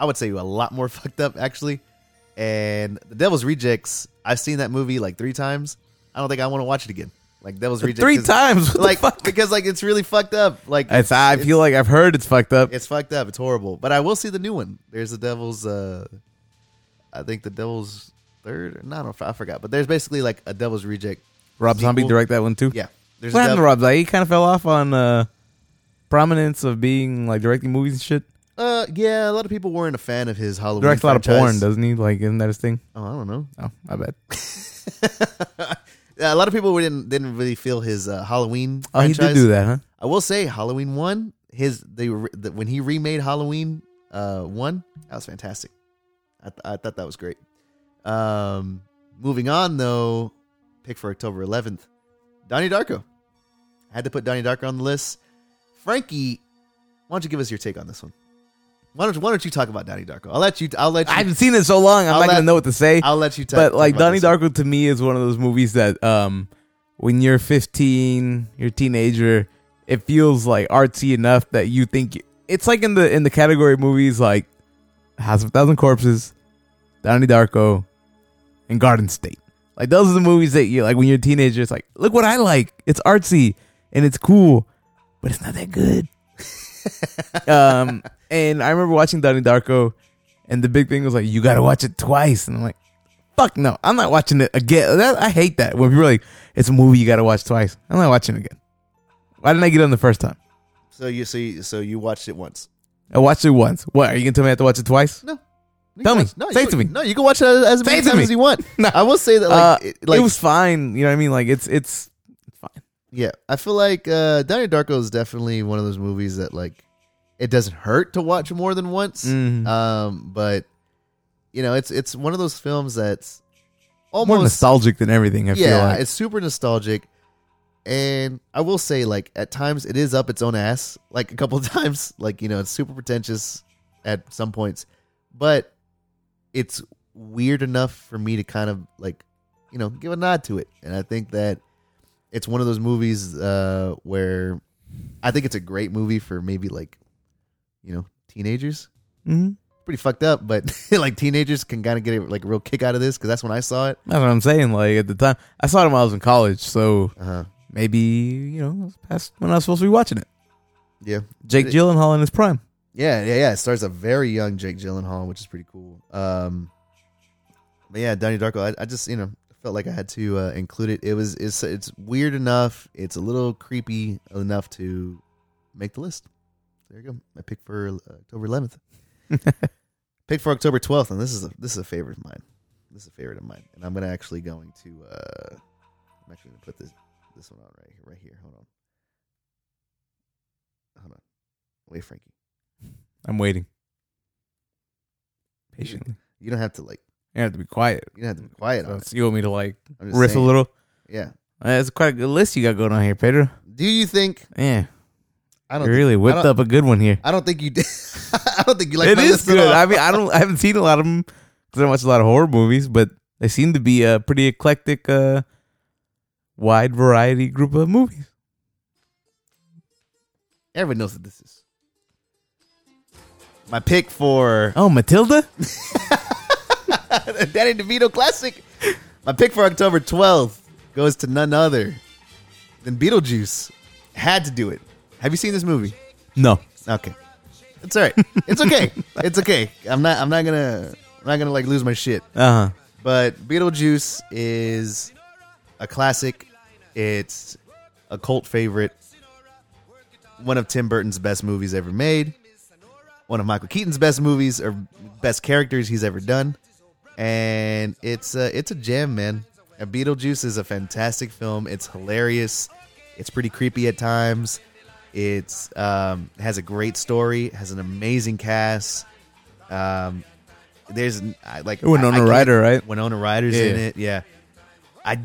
I would say a lot more *laughs* fucked up actually. And The Devil's Rejects, I've seen that movie like three times. I don't think I want to watch it again. Like Devil's Rejects, three times, what like because like it's really fucked up. Like It's, I feel like I've heard it's fucked up. it's fucked up. It's horrible. But I will see the new one. There's the Devil's. uh I think the Devil's third. No, I don't. I forgot. But there's basically like a Devil's Reject. Rob Zombie direct that one too. Yeah. There's What a happened to Rob Zombie? He kind of fell off on uh, prominence of being like directing movies and shit. Uh, yeah. A lot of people weren't a fan of his Halloween. Directs a lot of porn, doesn't he? Like, isn't that his thing? Oh, I don't know. Oh, I bet. *laughs* yeah, a lot of people didn't didn't really feel his uh, Halloween. Oh, he did do that, huh? I will say Halloween one, his they the, when he remade Halloween uh one, that was fantastic. I, th- I thought that was great. Um, moving on though, pick for October 11th, Donnie Darko. I had to put Donnie Darko on the list. Frankie, why don't you give us your take on this one? Why don't Why don't you talk about Donnie Darko? I'll let you. I'll let you. I haven't seen it so long. I'm I'll not let- gonna know what to say. I'll let you. ta- but talk like about Donnie one. Darko to me is one of those movies that um when you're 15, you're a teenager, it feels like artsy enough that you think it's like in the in the category movies like House of a Thousand Corpses, Donnie Darko, and Garden State. Like those are the movies that you like when you're a teenager. It's like, look what I like. It's artsy and it's cool, but it's not that good. *laughs* um, and I remember watching Donnie Darko, and the big thing was like, you got to watch it twice, and I'm like, fuck no, I'm not watching it again. That, I hate that when people are like, it's a movie you got to watch twice. I'm not watching it again. Why didn't I get on the first time? So you see, so you watched it once. I watched it once. What are you gonna tell me I have to watch it twice? No. You Tell can me. watch- No, Say you, it to me. No, you can watch it as Say many it to times me. as you want. *laughs* No. I will say that like, uh, it, it was fine. You know what I mean? Like it's it's it's fine. Yeah, I feel like uh, Donnie Darko is definitely one of those movies that like it doesn't hurt to watch more than once. Mhm. Um, but you know, it's it's one of those films that's More almost nostalgic than everything. I feel yeah, like. it's super nostalgic. And I will say, like at times, it is up its own ass. Like a couple of *laughs* times, like you know, it's super pretentious at some points, but it's weird enough for me to kind of like, you know, give a nod to it. And I think that it's one of those movies uh, where I think it's a great movie for maybe like, you know, teenagers. Mhm. Pretty fucked up, but *laughs* like teenagers can kind of get a, like a real kick out of this because that's when I saw it. That's what I'm saying. Like at the time, I saw it when I was in college, so Uh huh. Maybe you know past when I was supposed to be watching it. Yeah. Jake It- Gyllenhaal in his prime. Yeah, yeah, yeah. It stars a very young Jake Gyllenhaal, which is pretty cool. Um, but yeah, Donnie Darko. I, I just you know felt like I had to uh, include it. It was it's it's weird enough. It's a little creepy enough to make the list. There you go. My pick for uh, October 11th. *laughs* pick for October 12th, and this is a this is a favorite of mine. This is a favorite of mine, and I'm gonna actually going to. Uh, I'm actually gonna put this this one on right here. Right here. Hold on. Hold on. Wait, Frankie. I'm waiting patiently. You don't have to like. You have to be quiet. You don't have to be quiet on it. So you want me to like riff a little? Yeah. Uh, It's quite a good list you got going on here, Pedro. Do you think? Yeah, I don't. really think, whipped don't, up a good one here. I don't think you did. *laughs* I don't think you like. it is good. I mean, I don't. I haven't seen a lot of them because I don't watch a lot of horror movies, but they seem to be a pretty eclectic, uh, wide variety group of movies. Everyone knows what this is my pick for Oh, Matilda. *laughs* Danny DeVito classic. My pick for October 12th goes to none other than Beetlejuice. Had to do it. Have you seen this movie? No. Okay. It's all right. It's okay. *laughs* it's okay. I'm not I'm not gonna I'm not gonna like lose my shit. Uh huh. But Beetlejuice is a classic. It's a cult favorite. One of Tim Burton's best movies ever made. One of Michael Keaton's best movies or best characters he's ever done. And it's a, it's a gem, man. And Beetlejuice is a fantastic film. It's hilarious. It's pretty creepy at times. It's um, has a great story. Has an amazing cast. Um, there's I- like Winona I- I can't- Ryder, right? Winona Ryder's in it. Yeah, I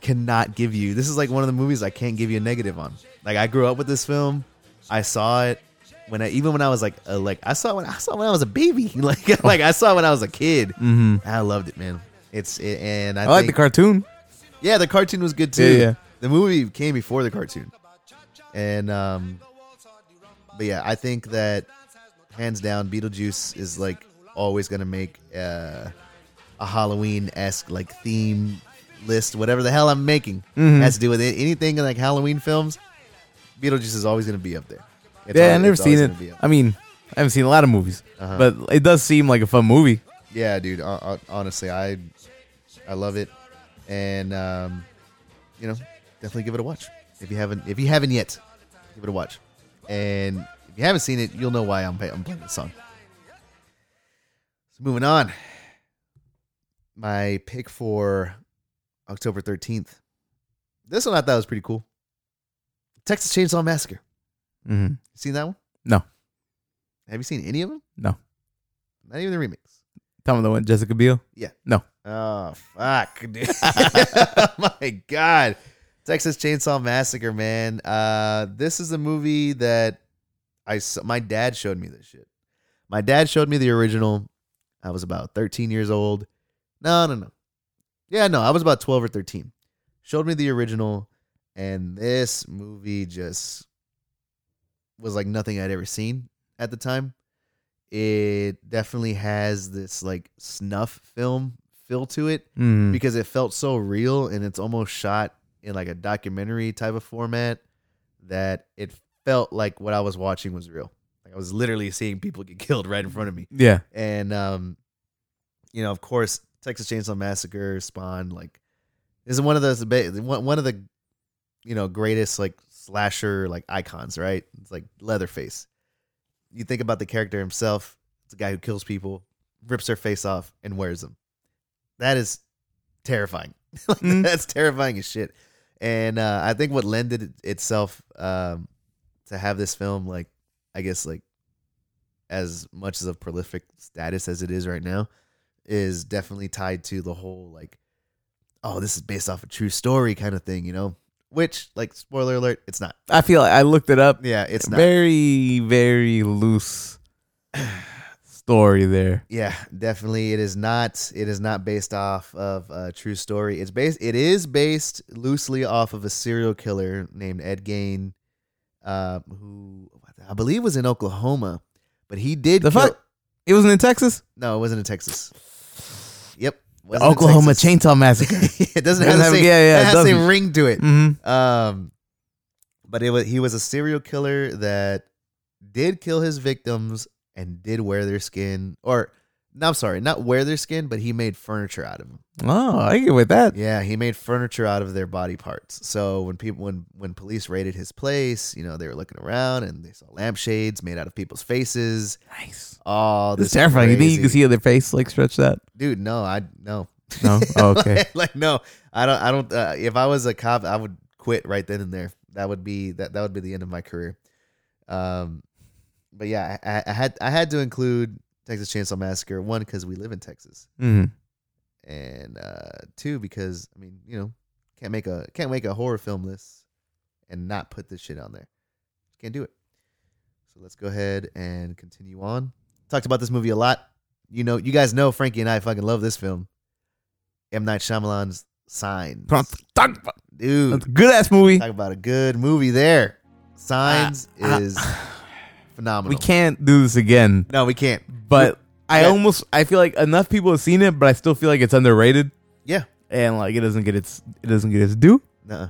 cannot give you. This is like one of the movies I can't give you a negative on. Like I grew up with this film. I saw it when I even when I was like uh, like I saw when I saw when I was a baby. *laughs* Like *laughs* like I saw when I was a kid. Mm-hmm. I loved it, man. It's it, and I, I, like the cartoon. yeah, the cartoon was good too. Yeah, yeah. The movie came before the cartoon, and um, but yeah, I think that hands down, Beetlejuice is like always gonna make uh, a Halloween esque like theme list, whatever the hell I'm making Mhm. has to do with it. Anything like Halloween films, Beetlejuice is always gonna be up there. It's yeah, always- I've never seen it. gonna be up. I mean, I haven't seen a lot of movies, Uh-huh. but it does seem like a fun movie. Yeah, dude. Honestly, I I love it, and um, you know, definitely give it a watch if you haven't if you haven't yet. Give it a watch, and if you haven't seen it, you'll know why I'm I'm playing the song. So moving on, my pick for October thirteenth. This one I thought was pretty cool. Texas Chainsaw Massacre. Mm-hmm. Seen that one? No. Have you seen any of them? No. Not even the remix. Tell me the one, Jessica Biel. Yeah. No. Oh fuck, dude! *laughs* my god, Texas Chainsaw Massacre, man. Uh, this is a movie that I saw, my dad showed me this shit. My dad showed me the original. I was about 13 years old. No, no, no. Yeah, no, I was about 12 or 13. Showed me the original, and this movie just was like nothing I'd ever seen at the time. It definitely has this like snuff film feel to it Mm. because it felt so real and it's almost shot in like a documentary type of format that it felt like what I was watching was real. Like I was literally seeing people get *laughs* killed right in front of me. yeah. And um you know, of course, Texas Chainsaw Massacre spawned like is one of those one one of the you know, greatest like slasher like icons, right? It's like Leatherface. You think about the character himself, it's a guy who kills people, rips their face off and wears them. That is terrifying. *laughs* Like, Mm. That's terrifying as shit. And uh, I think what lended itself um, to have this film, like I guess, like as much as a prolific status as it is right now, is definitely tied to the whole like, oh, this is based off a true story kind of thing, you know. Which, like, spoiler alert, it's not. I feel like I looked it up. Yeah, it's not. very, very loose *sighs* story there. Yeah, definitely. It is not. It is not based off of a true story. It's based. It is based loosely off of a serial killer named Ed Gain, uh, who I believe was in Oklahoma, but he did. The kill- fuck? It wasn't in Texas. No, it wasn't in Texas. Yep, The Oklahoma. Chainsaw Massacre. *laughs* it doesn't have the same. yeah, yeah, it it has the same ring to it. mm-hmm. Um, but it was he was a serial killer that did kill his victims and did wear their skin, or no, I'm sorry, not wear their skin, but he made furniture out of them. Oh, I get with that. Yeah, he made furniture out of their body parts. So when people when when police raided his place, you know, they were looking around and they saw lampshades made out of people's faces. Nice. Oh, This is terrifying. You think you can see their face like stretch that? dude? No, I no. No. Oh, *laughs* okay. like, like, no, I don't. I don't. Uh, if I was a cop, I would quit right then and there. That would be that. That would be the end of my career. Um, but yeah, I, I had I had to include Texas Chainsaw Massacre one because we live in Texas, hmm and uh, two because I mean you know can't make a can't make a horror film list and not put this shit on there. Can't do it. So let's go ahead and continue on. Talked about this movie a lot. You know, you guys know Frankie and I fucking love this film. M Night Shyamalan's Signs, dude. good ass movie. Talk about a good movie there. Signs Ah, ah. is *laughs* phenomenal. We can't do this again, No, we can't. but I Yeah. almost I feel like enough people have seen it, but I still feel like it's underrated. Yeah, and like it doesn't get its it doesn't get its due. Nuh-uh.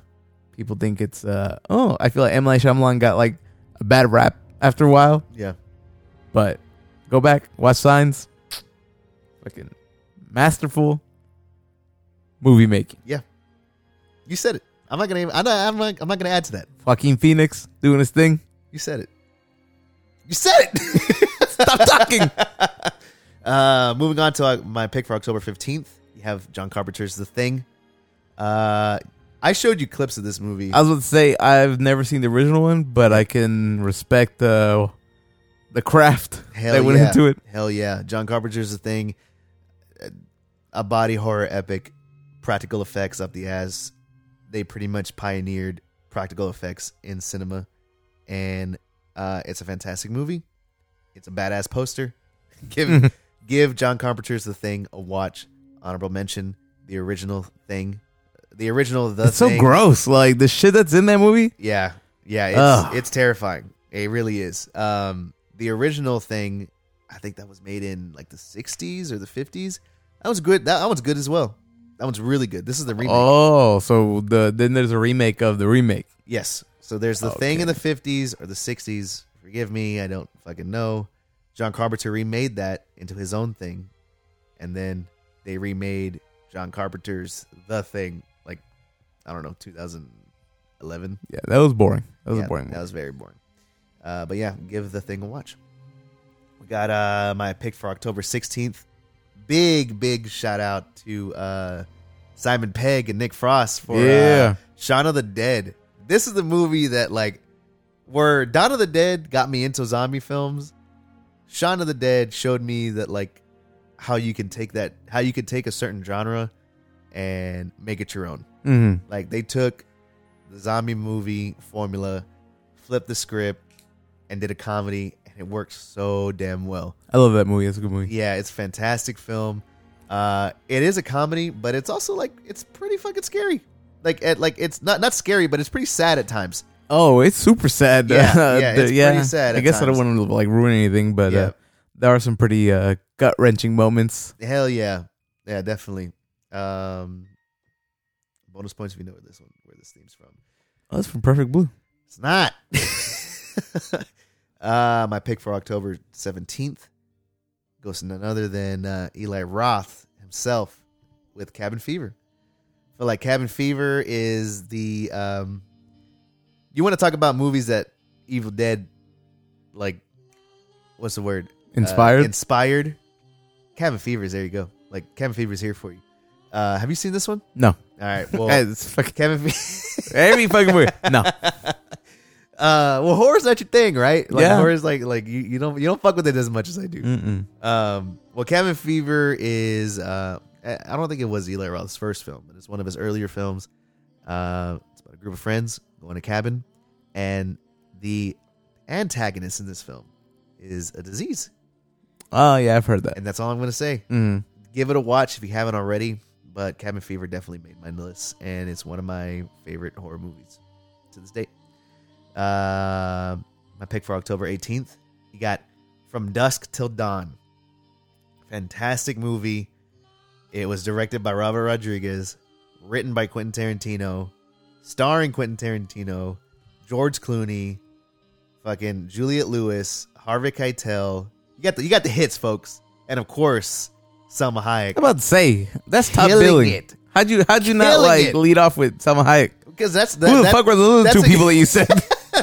People think it's uh oh I feel like M Night Shyamalan got like a bad rap after a while, Yeah. but go back watch Signs, fucking masterful movie making. Yeah, you said it. I'm not gonna. Even, I'm not. I'm not. I'm not gonna add to that. Joaquin Phoenix doing his thing. You said it. You said it. *laughs* Stop talking. uh, moving on to uh, my pick for October 15th. You have John Carpenter's The Thing. Uh, I showed you clips of this movie. I was going to say I've never seen the original one, but I can respect the the craft Hell that went yeah. into it. Hell yeah. John Carpenter's The Thing. A body horror epic. Practical effects up the ass. They pretty much pioneered practical effects in cinema. And uh, it's a fantastic movie. It's a badass poster. *laughs* give *laughs* give John Carpenter's The Thing a watch. Honorable mention. The original thing. The original The it's so gross. Like the shit that's in that movie. Yeah, yeah, Ugh. it's it's terrifying. It really is. Um, the original thing, I think that was made in like the '60s or the '50s. That was good. That, that one's good as well. That one's really good. This is the remake. Oh, so the then there's a remake of the remake. Yes. So there's the thing in the 50s or the 60s. Forgive me, I don't fucking know. John Carpenter remade that into his own thing, and then they remade John Carpenter's The Thing, like I don't know, 2011. Yeah, that was boring. That was yeah, boring. That movie. was very boring. Uh, but yeah, give the thing a watch. We got uh, my pick for October 16th. Big, big shout out to uh, Simon Pegg and Nick Frost for Yeah. uh, Shaun of the Dead. This is the movie that, like, where Dawn of the Dead got me into zombie films. Shaun of the Dead showed me that, like, how you can take that, how you can take a certain genre and make it your own. Mhm. Like they took the zombie movie formula, flipped the script, and did a comedy, and it worked so damn well. I love that movie. It's a good movie. Yeah, it's a fantastic film. Uh, it is a comedy, but it's also like it's pretty fucking scary. Like, at, like it's not not scary, but it's pretty sad at times. Oh, it's super sad. Yeah, Uh, *laughs* yeah, it's pretty sad I at guess I don't times. want to like ruin anything, but Yeah. uh, there are some pretty uh, gut wrenching moments. Hell yeah, yeah, definitely. Um, bonus points if you know where this one where this theme's from. Oh, that's from Perfect Blue. It's not. *laughs* uh, my pick for October 17th goes to none other than uh, Eli Roth himself with Cabin Fever. Feel like Cabin Fever is the. Um, you want to talk about movies that Evil Dead, like, what's the word? Uh, Inspired. inspired. Cabin Fever there you go. Like, Cabin Fever is here for you. Uh, have you seen this one? no, All right. *laughs* Well, it's fucking Cabin Fever. *laughs* every fucking movie. No, *laughs* Uh, well, horror's not your thing, right? Like Yeah. horror's like like you, you don't you don't fuck with it as much as I do. Mm-mm. Um, well, Cabin Fever is uh, I don't think it was Eli Roth's first film, but it's one of his earlier films. Uh, it's about a group of friends going to cabin, and the antagonist in this film is a disease, Oh yeah, I've heard that. and that's all I'm going to say. Mm. Give it a watch if you haven't already. But Cabin Fever definitely made my list, and it's one of my favorite horror movies to this date. Uh, my pick for October 18th, you got From Dusk Till Dawn. Fantastic movie. It was directed by Robert Rodriguez, written by Quentin Tarantino, starring Quentin Tarantino, George Clooney, fucking Juliet Lewis, Harvey Keitel. You got the you got the hits, folks, and of course, Salma Hayek. I'm about to say that's top Killing billing. it. How'd you how'd you not like it. lead off with Salma Hayek? Because that's that, Who the that- fuck were the other two a- people that you *laughs* said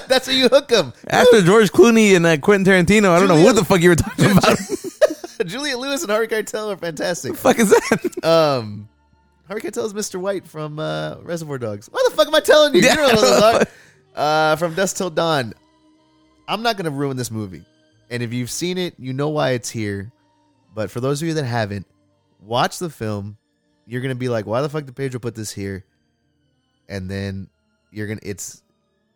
that's how you hook them. after George Clooney and uh, Quentin Tarantino? I don't know what the fuck you were talking about. *laughs* *laughs* Juliet Lewis and Harvey Keitel are fantastic. fuck is that? Um, Harvey Keitel is Mr. White from uh, Reservoir Dogs. Why the fuck am I telling you? *laughs* You know what. *laughs* Uh, from Dusk Till Dawn. I'm not gonna ruin this movie, and if you've seen it, you know why it's here. But for those of you that haven't, watch the film. You're gonna be like, "Why the fuck did Pedro put this here?" And then you're gonna it's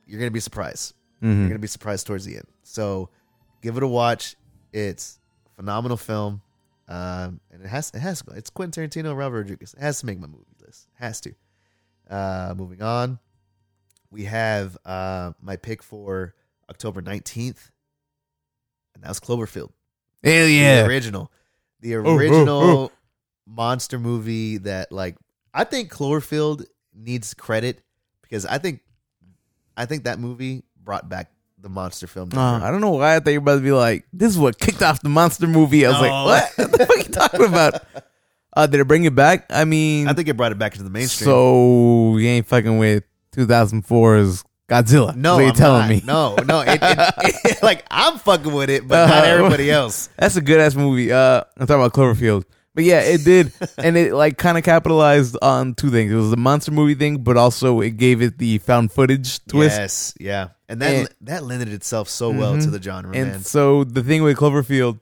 you're gonna be surprised. You're Mhm. gonna be surprised towards the end. So give it a watch. It's phenomenal film. Um, and it has it has it's Quentin Tarantino, and Robert Rodriguez. It has to make my movie list. It has to. Uh, moving on, we have uh, my pick for October nineteenth, and that was Cloverfield. Hell yeah, the original, the oh, original oh. monster movie that like I think Cloverfield needs credit because I think I think that movie brought back the monster film. Uh, I don't know why I thought you were about to be like, this is what kicked off the monster movie. I was like, what? *laughs* what the fuck are you talking about? Uh, did it bring it back? I mean, I think it brought it back into the mainstream. so you ain't fucking with 2004's Godzilla. no, what are you I'm telling not. me? No, no, it, it, it- *laughs* like I'm fucking with it, but not Uh, everybody else. That's a good ass movie. Uh, I'm talking about Cloverfield. But yeah, it did, *laughs* and it like kind of capitalized on two things. It was the monster movie thing, but also it gave it the found footage twist. Yes, yeah, and that And- that lended itself so well Mhm. to the genre, And man. so the thing with Cloverfield,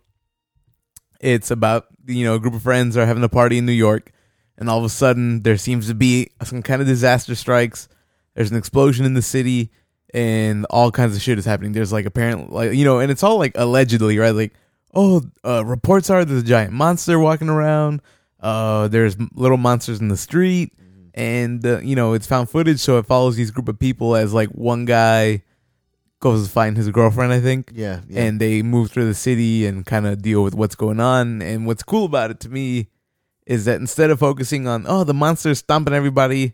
it's about you know a group of friends are having a party in New York, and all of a sudden there seems to be some kind of disaster strikes. There's an explosion in the city, and all kinds of shit is happening. There's like apparently like you know, and it's all like allegedly right, like oh, uh, reports are there's a giant monster walking around. Uh, there's little monsters in the street, and uh, you know it's found footage, so it follows these group of people as like one guy goes to find his girlfriend, I think yeah, yeah. and they move through the city and kind of deal with what's going on. And what's cool about it to me is that instead of focusing on oh the monster's stomping everybody,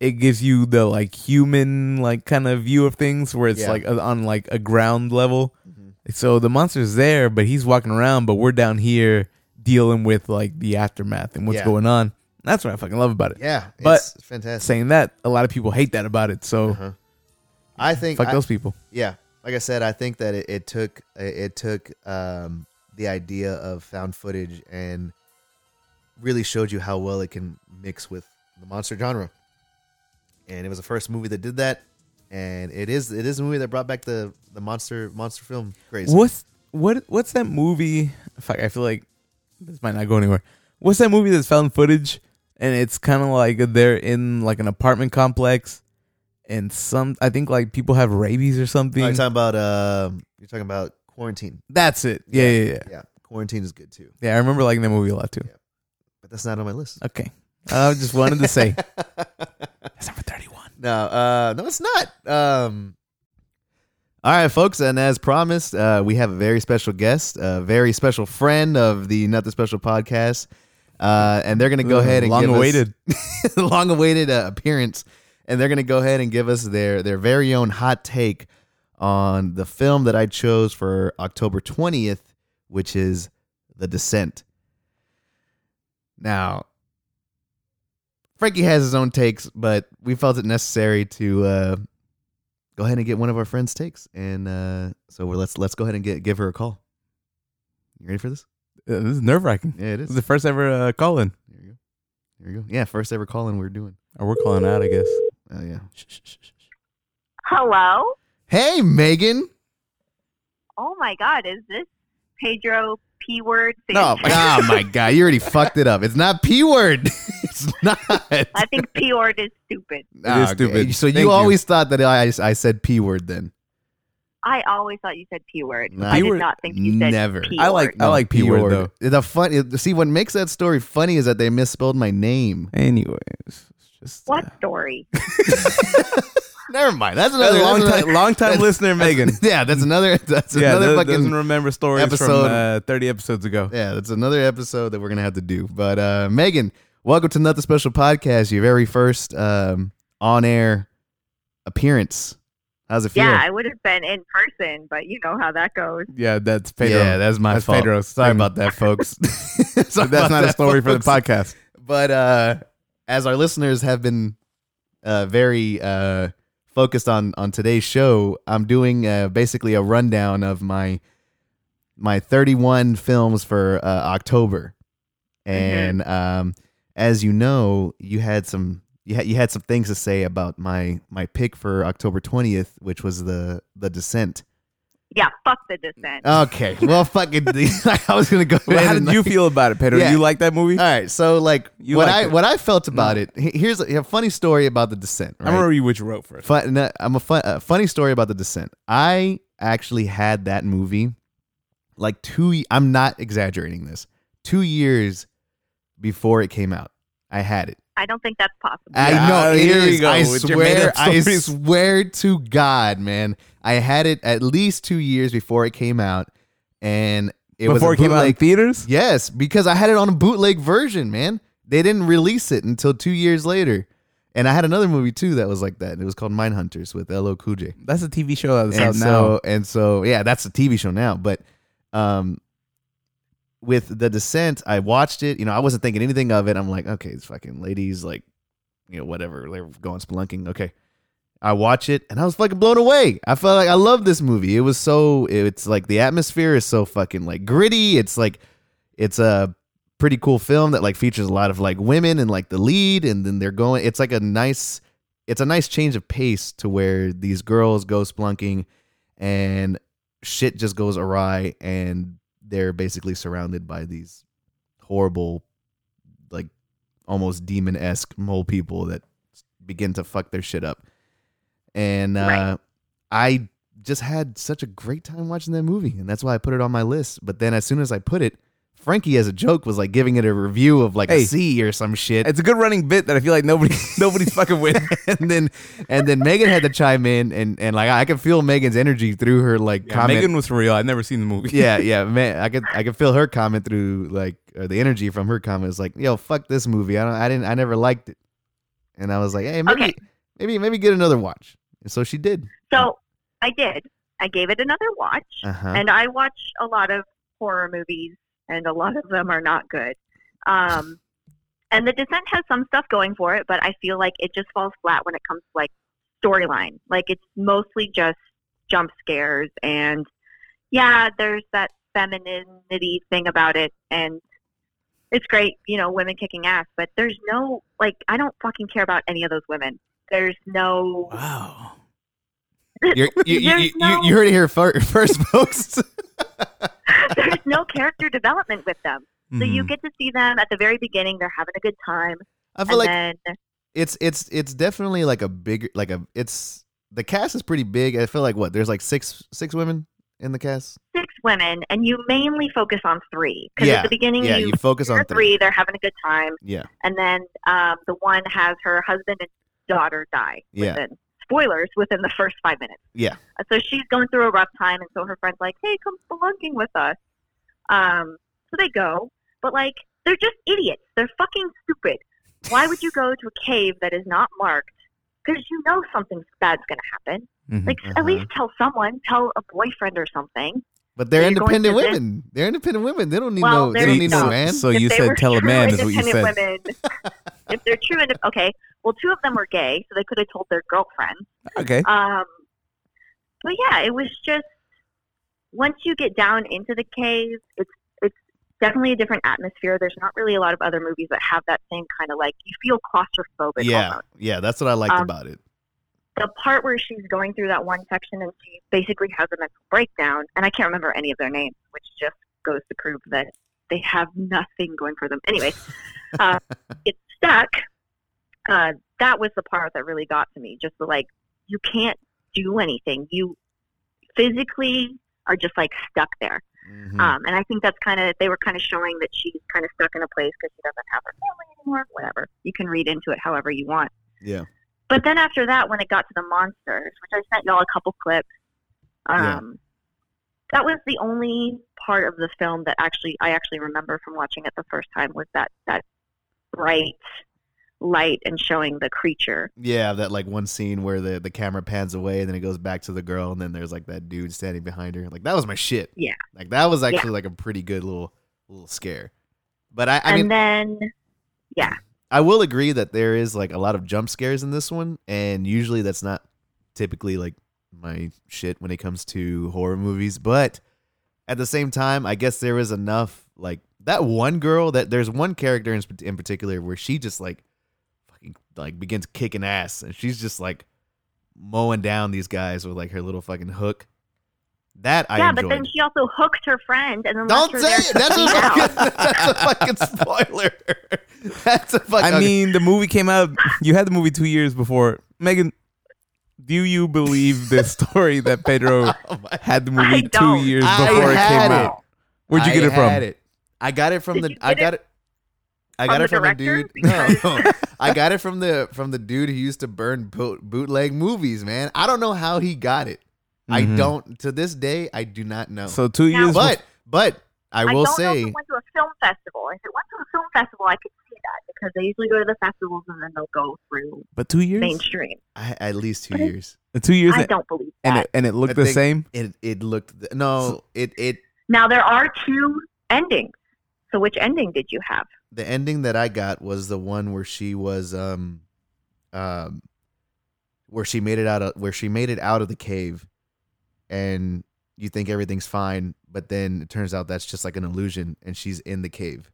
it gives you the like human like kind of view of things where it's Yeah. like on like a ground level. So the monster's there, but he's walking around, but we're down here dealing with like the aftermath and what's Yeah. going on. That's what I fucking love about it. yeah, but- it's fantastic. Saying that, a lot of people hate that about it. So Uh-huh. I think fuck I- those people. Yeah, like I said, I think that it, it took it took um, the idea of found footage and really showed you how well it can mix with the monster genre. And it was the first movie that did that, and it is it is a movie that brought back the the monster monster film craze. What's what? What's that movie? Fuck, I feel like this might not go anywhere. What's that movie that's found footage and it's kind of like they're in like an apartment complex and some I think like people have rabies or Oh, something. you're talking about um, you're talking about quarantine. that's it. Yeah, yeah, yeah, yeah. Quarantine is good too, yeah. I remember liking that movie a lot too. but that's not on my list. Okay, I just wanted to say *laughs* that's number thirty-one. No, uh, no, it's not. Um, all right, folks, and as promised, uh, we have a very special guest, a very special friend of the Nothing Special podcast, uh, and they're going to go ahead and long give us- awaited. long *laughs* awaited uh, appearance, and they're going to go ahead and give us their their very own hot take on the film that I chose for October twentieth, which is The Descent. Now, Frankie has his own takes, but we felt it necessary to uh, go ahead and get one of our friends' takes, and uh, so we're, let's let's go ahead and get give her a call. You ready for this? Uh, this is nerve wracking. Yeah, it is. This is. is the first ever uh, call in, Here you go. Here you go. Yeah, first ever call in we're doing. or we're calling out, I guess. Oh yeah. Hello? Hey, Megan. Oh my god, is this Pedro P word? No, oh my god, you already fucked it up. It's not P word. *laughs* it's *laughs* not. I think P word is stupid. Ah, is stupid. So you Thank you. always thought that I I said P word then. I always thought you said P word. Nah. I P did not think you said never. P I like- word. I like P word, though. The fun see what makes that story funny is that they misspelled my name. Anyways, it's just What uh, story? *laughs* Never mind. That's That's another a long that's time, another- long time listener, Megan. *laughs* Yeah, that's another that's Yeah, another that fucking doesn't remember stories episode. from uh, 30 episodes ago. Yeah, that's another episode that we're gonna have to do. But uh Megan, welcome to Nothing Special Podcast, your very first um on air appearance. How's it feel? Yeah, I would have been in person, but you know how that goes. Yeah, that's Pedro. Yeah, that's my That's fault. Pedro's *laughs* *laughs* Sorry about that, folks. Sorry that's about not a that, story for the podcast. But uh, as our listeners have been uh, very uh, focused on on today's show, I'm doing uh, basically a rundown of my my 31 films for uh, October, and um, as you know, you had some you had you had some things to say about my my pick for October 20th, which was the the Descent. Yeah, fuck the descent. Okay, well, *laughs* fucking, *laughs* I was gonna go. Well, ahead how and, did you like- feel about it, Pedro? Yeah. You like that movie? All right, so like You what I it. what I felt about it. Here's a, a funny story about the Descent. Right? I remember you what you wrote first. Fun, no, I'm a fun, a funny story about the Descent. I actually had that movie like two. I'm not exaggerating this. Two years before it came out, I had it. I don't think that's possible. I Yeah, know. it here we go I with your made swear. I swear to God, man. I had it at least two years before it came out, and it was Before a it came out in bootleg- theaters? Yes, because I had it on a bootleg version, man. They didn't release it until two years later. And I had another movie too that was like that. It was called Mindhunters with LL Cool J. That's a TV show that's and out so now. and so yeah, that's a TV show now. But um, with the Descent, I watched it. You know, I wasn't thinking anything of it. I'm like, okay, it's fucking ladies, like, you know, whatever. They're going spelunking. Okay, I watch it and I was fucking blown away. I felt like I love this movie. It was so. It's like the atmosphere is so fucking like gritty. It's like, it's a pretty cool film that like features a lot of like women and like the lead, and then they're going. It's like a nice. It's a nice change of pace to where these girls go splunking and shit just goes awry and they're basically surrounded by these horrible like almost demon-esque mole people that begin to fuck their shit up and uh Right. i just had such a great time watching that movie and that's why i put it on my list but then as soon as i put it frankie as a joke was like giving it a review of like Hey. a c or some shit It's a good running bit that I feel like nobody *laughs* nobody's fucking with. *laughs* and then and then megan had to chime in and and like i could feel megan's energy through her like Yeah, comment Megan was for real. I've never seen the movie. yeah, *laughs* yeah, man. I could I could feel her comment through like or the energy from her comment comments like, "Yo, fuck this movie. I don't I didn't I never liked it." And I was like, "Hey, maybe Okay. maybe maybe get another watch." And so she did. So I did. I gave it another watch, Uh-huh. and I watch a lot of horror movies, and a lot of them are not good. Um, and The Descent has some stuff going for it, but I feel like it just falls flat when it comes to like storyline. Like it's mostly just jump scares, and yeah, there's that femininity thing about it, and it's great, you know, women kicking ass. But there's no like, I don't fucking care about any of those women. There's no Wow. *laughs* You're, you, you, There's you, no- you heard it here fir- *laughs* first, folks. *laughs* *laughs* there's no character development with them. So you Mhm. get to see them at the very beginning. They're having a good time, I feel and like then it's it's it's definitely like a bigger like a it's the cast is pretty big. I feel like what there's like six six women in the cast. six women, and you mainly focus on three because Yeah, at the beginning Yeah, you, you focus on three. three. They're having a good time, Yeah, and then um, the one has her husband and daughter die. Yeah. Within, spoilers within the first five minutes. yeah, Uh, So she's going through a rough time, and so her friend's like, "Hey, come spelunking with us." Um, so they go, but like they're just idiots. They're fucking stupid. Why would you go to a cave that is not marked? Because you know something bad's going to happen. Mhm. Like Uh-huh. at least tell someone, tell a boyfriend or something. But they're You're independent to this- women. They're independent women. They don't need Well, no. They don't need go. no man. So if you said tell a man is what you said. Women, if they're true, indep- okay. Well, two of them were gay, so they could have told their girlfriend. Okay. Um, but yeah, it was just once you get down into the cave, it's it's definitely a different atmosphere. There's not really a lot of other movies that have that same kind of like you feel claustrophobic. Yeah, almost. yeah, that's what I liked Um, about it. The part where she's going through that one section and she basically has a mental breakdown, and I can't remember any of their names, which just goes to prove that they have nothing going for them. Anyway, *laughs* uh, it's stuck. Uh, that was the part that really got to me. Just the like, you can't do anything. You physically are just like stuck there. Mhm. Um, and I think that's kind of they were kind of showing that she's kind of stuck in a place because she doesn't have her family anymore. Whatever. You can read into it however you want. yeah, But then after that, when it got to the monsters, which I sent y'all a couple clips, Yeah. um, that was the only part of the film that actually I actually remember from watching it the first time was that that bright light and showing the creature. yeah. That like one scene where the the camera pans away and then it goes back to the girl and then there's like that dude standing behind her. Like that was my shit. Yeah. like that was actually like a pretty good little little scare. But I, I and mean, then, yeah, I will agree that there is like a lot of jump scares in this one, and usually that's not typically like my shit when it comes to horror movies. But at the same time, I guess there is enough like that one girl that there's one character in, in particular where she just like fucking like begins kicking ass, and she's just like mowing down these guys with like her little fucking hook. That I yeah. enjoyed. But then she also hooked her friend and then Don't left her say there it. That's a, fucking, *laughs* that's a fucking spoiler. *laughs* That's a fucking. I mean, the movie came out. You had the movie two years before. Megan, do you believe this *laughs* story that Pedro Oh had the I movie two don't. years I before it came it. out? Where'd you I get it from? had it. I got it from Did the. you I got it it. I got it from a director? dude. No, no. I got it from the from the dude who used to burn boot, bootleg movies. Man, I don't know how he got it. I Mhm. don't. To this day, I do not know. So two Now- years. but but I will don't know if say it went to a film festival. If it went to a film festival, I could see that because they usually go to the festivals and then they'll go through But two years, mainstream. I, at least two years. Uh, two years, I and, don't believe and that. it and it looked I the same. It it looked no. It it Now there are two endings. So which ending did you have? the ending that I got was the one where she was um um where she made it out of where she made it out of the cave and you think everything's fine but then it turns out that's just like an illusion and she's in the cave.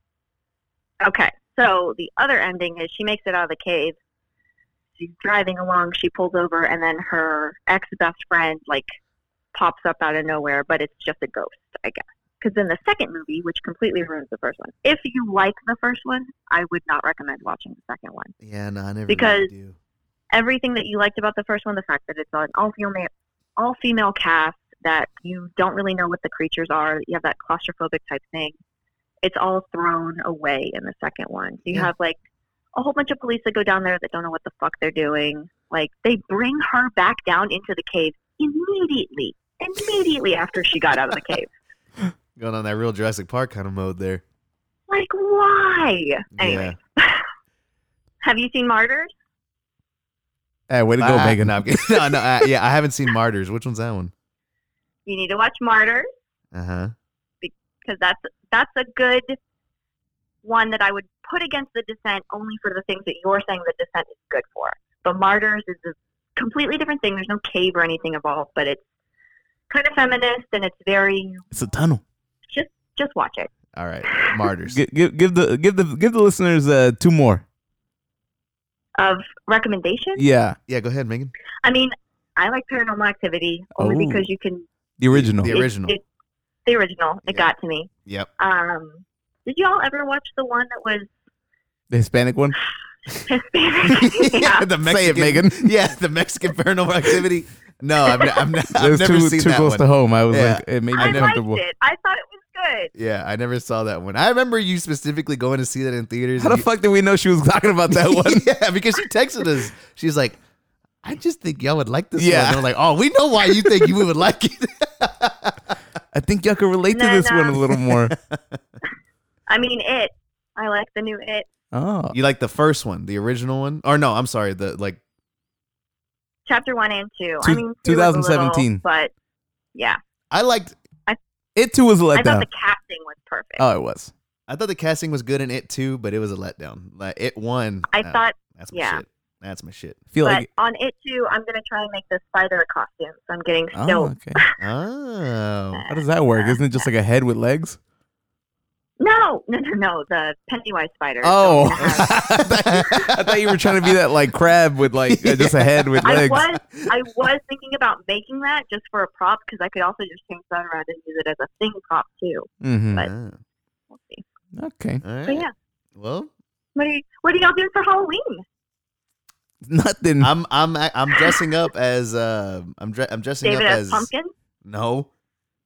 Okay. So the other ending is she makes it out of the cave. She's driving along, she pulls over and then her ex best friend like pops up out of nowhere, but it's just a ghost, I guess. Because in the second movie, which completely ruins the first one, if you like the first one, I would not recommend watching the second one. Yeah, no, I never Because- everything that you liked about the first one, the fact that it's an all female all female cast, that you don't really know what the creatures are, you have that claustrophobic type thing. It's all thrown away in the second one. So you Yeah. have like a whole bunch of police that go down there that don't know what the fuck they're doing. Like they bring her back down into the cave immediately. Immediately after she got out of the cave. *laughs* Going on that real Jurassic Park kind of mode there. Like why? Anyway. *laughs* Have you seen Martyrs? Hey, way to go, Megan. *laughs* No, no, no, I, yeah, I haven't seen Martyrs. Which one's that one? You need to watch Martyrs. Uh huh. because that's that's a good one that I would put against the Descent only for the things that you're saying the Descent is good for. But Martyrs is a completely different thing. There's no cave or anything involved, but it's kind of feminist and it's very It's a tunnel. Just just watch it. All right, Martyrs. Give, give, give the give the give the listeners uh, two more. Of recommendations, Yeah, yeah, go ahead, Megan. I mean, I like Paranormal Activity only Oh. because you can the original. The it- original. it- the original. It Yeah. got to me. Yep. Um, did you all ever watch the one that was the Hispanic one. Hispanic? *laughs* yeah, yeah. the Mexican. Say it, Megan. *laughs* Yeah, the Mexican Paranormal Activity. No, I've, ne- I've, ne- It I've was never too seen too that close one. to home. I was Yeah. like, it made me I liked uncomfortable. it. I thought it was good. Yeah, I never saw that one. I remember you specifically going to see that in theaters. How the you- fuck did we know she was talking about that *laughs* one? yeah, because she texted us. She's like, I just think y'all would like this Yeah. one. And we're like, oh, we know why you think you would like it. *laughs* I think y'all can relate to this no. one a little more. *laughs* I mean, it. I like the new it. Oh, you like the first one, the original one? Or no, I'm sorry, the like Chapter one and two. Two- I mean, two was a little, 2017. but yeah, I liked it too was a I thought the casting was perfect. Oh, it was. I thought the casting was good in it too, but it was a letdown. Like it won. I thought, that's my yeah. shit. That's my shit. feel but like. on it too, I'm gonna try and make the spider costume. So I'm getting Oh, okay. Oh. How does that work? *laughs* Isn't it just like a head with legs? No, no, no, no. The Pennywise spider. Oh, I'm gonna have- I thought you were trying to be that like crab with like *laughs* uh, just a head with I legs. was, I was thinking about making that just for a prop because I could also just change that around and use it as a thing prop too. Mm-hmm. But- Ah, We'll see. Okay, all right. But yeah, Well, what are you, what are y'all doing for Halloween? nothing. I'm I'm I'm dressing up as uh I'm dre- I'm dressing David up as as pumpkin. no,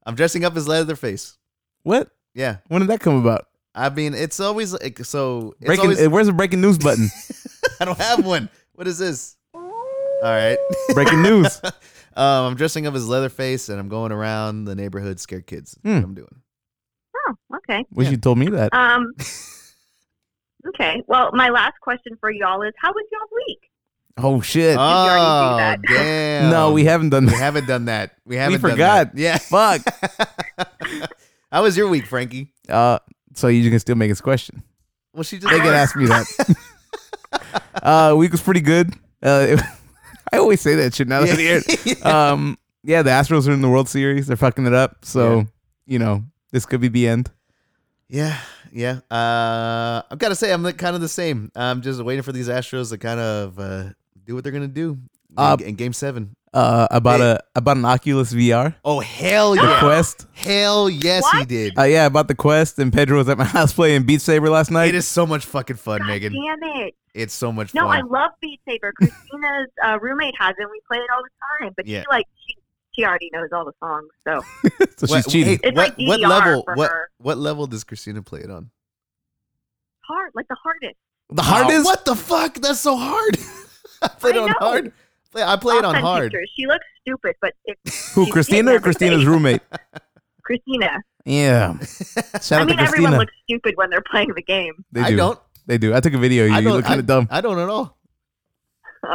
I'm dressing up as Leatherface. what? Yeah, When did that come about? I mean it's always like so. It's Breaking. always, uh, where's the breaking news button? *laughs* I don't have one. What is this? All right. breaking news. *laughs* um, I'm dressing up as Leatherface and I'm going around the neighborhood scare kids. That's Hmm. what I'm doing. Oh, okay. Wish Yeah. you told me that. Um. *laughs* Okay. Well, my last question for y'all is, how was y'all's week? Oh shit! already Oh do damn! no, we haven't done we that. haven't done that. We haven't. done forgot. that. Yeah. Fuck. How was your week, Frankie? Uh, so you can still make his question. Well, she just They can ask me that. *laughs* uh, week was pretty good. Uh, it- *laughs* I always say that shit now that hear it. *laughs* Um, yeah, the Astros are in the World Series. They're fucking it up. So Yeah. you know this could be the end. Yeah, yeah. Uh, I've got to say, I'm like kind of the same. I'm just waiting for these Astros to kind of uh, do what they're gonna do in, Uh, in Game Seven. Uh, about Hey. a about an Oculus VR, Oh hell the yeah! Quest. Hell yes, he did. Uh, yeah, about the Quest. And Pedro was at my *laughs* house playing Beat Saber last night. it is so much fucking fun, God Megan. damn it! It's so much fun. No, I fun. love Beat Saber. *laughs* Christina's uh, roommate has it. And We play it all the time, but Yeah. she like she she already knows all the songs, so *laughs* so she's What- cheating. hey, It's what, like what DDR level? for What her. what level does Christina play it on? hard, like the hardest. the hardest. Oh, what the fuck? That's so hard. I played I on know. hard. Play- I play it on hard. Pictures. She looks stupid, but it, *laughs* Who? Christina or Christina's roommate? *laughs* Christina. Yeah. *laughs* Shout I out mean, to everyone looks stupid when they're playing the game. They I do. don't. They do. I took a video. I You look kind of dumb. I don't at all.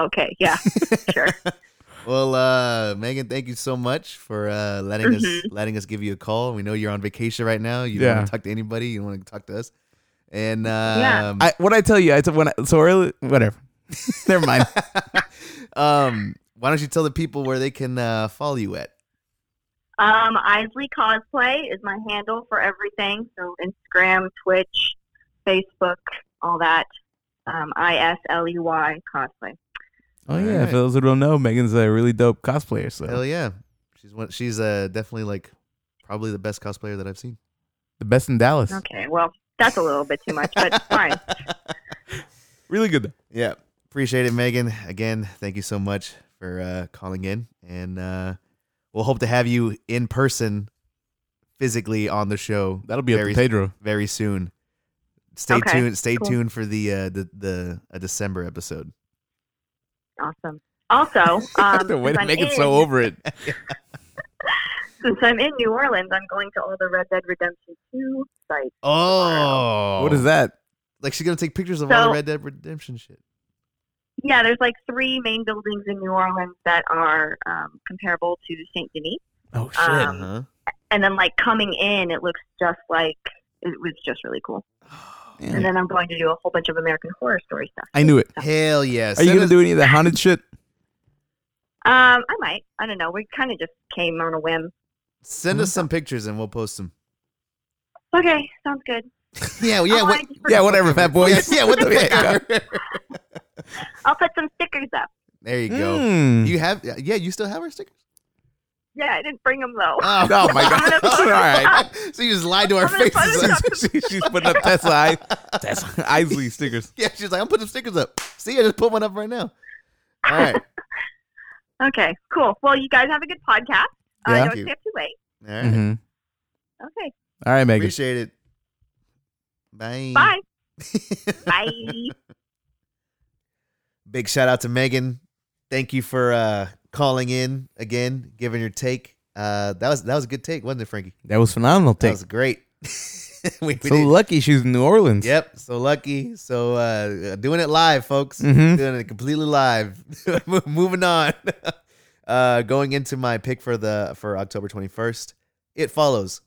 Okay, yeah, sure. Well, uh, Megan, thank you so much for uh, letting us Mhm. letting us give you a call. We know you're on vacation right now. You don't Yeah. want to talk to anybody. You don't want to talk to us. And Yeah. um, I what I tell you, I told when I, so early. Whatever. *laughs* Never mind. *laughs* um, why don't you tell the people where they can uh, follow you at? Um, Isley Cosplay is my handle for everything. So Instagram, Twitch, Facebook, all that. Um, I S L E Y Cosplay. Oh yeah, Alright. for those who don't know, Megan's a really dope cosplayer. So Hell yeah, she's one. She's uh, definitely like probably the best cosplayer that I've seen. the best in Dallas. Okay, well, that's a little bit too much, but fine. *laughs* Really good. Though. Yeah, appreciate it, Megan. Again, thank you so much for uh, calling in, and uh, we'll hope to have you in person, physically on the show That'll be very up to Pedro. very soon. Stay Okay, tuned. Stay cool. tuned for the uh, the the a December episode. Awesome. Also, *laughs* um, the *laughs* way to I'm make it in- so over it. *laughs* Since I'm in New Orleans, I'm going to all the Red Dead Redemption 2 sites. Oh, What is that? Like she's gonna take pictures of all the Red Dead Redemption shit. Yeah, there's like three main buildings in New Orleans that are um, comparable to Saint Denis. Oh shit. Um, Uh-huh. And then, like, coming in, it looks just like it was just really cool. Man. *sighs* And then I'm going to do a whole bunch of American Horror Story stuff. I knew it. Hell yes. Are you gonna do any of the haunted shit? Um, I might. I don't know. We kind of just came on a whim. Send us some pictures and we'll post them. Okay, sounds good. *laughs* Yeah, yeah, Oh, what, Yeah, whatever, fat boy. yeah, *laughs* yeah. What the *laughs* Yeah. Fuck? I'll put some stickers up. there you go. Mm. You have, yeah, you still have our stickers. Yeah, I didn't bring them though. Oh, Oh, my *laughs* God. I'm gonna *laughs* put All right. so you just lied to our faces. Photoshop She- *laughs* She's putting up Tesla, I, Tesla Isley stickers. yeah, she's like, I'm putting stickers up. See, I just put one up right now. All right, Okay, cool. Well, you guys have a good podcast. Uh, Yeah. don't you. stay up too late. all right. hmm Okay, All right, Megan. Appreciate it. Bye. bye. Bye. Big shout out to Megan. Thank you for uh, calling in again, giving your take. Uh, that was that was a good take, wasn't it, Frankie? That was phenomenal. Take. That was great. *laughs* we, we So did- lucky she's in New Orleans. Yep. So lucky. So uh, doing it live, folks. Mhm. Doing it completely live. *laughs* Moving on. *laughs* uh, going into my pick for the for October twenty first. It follows.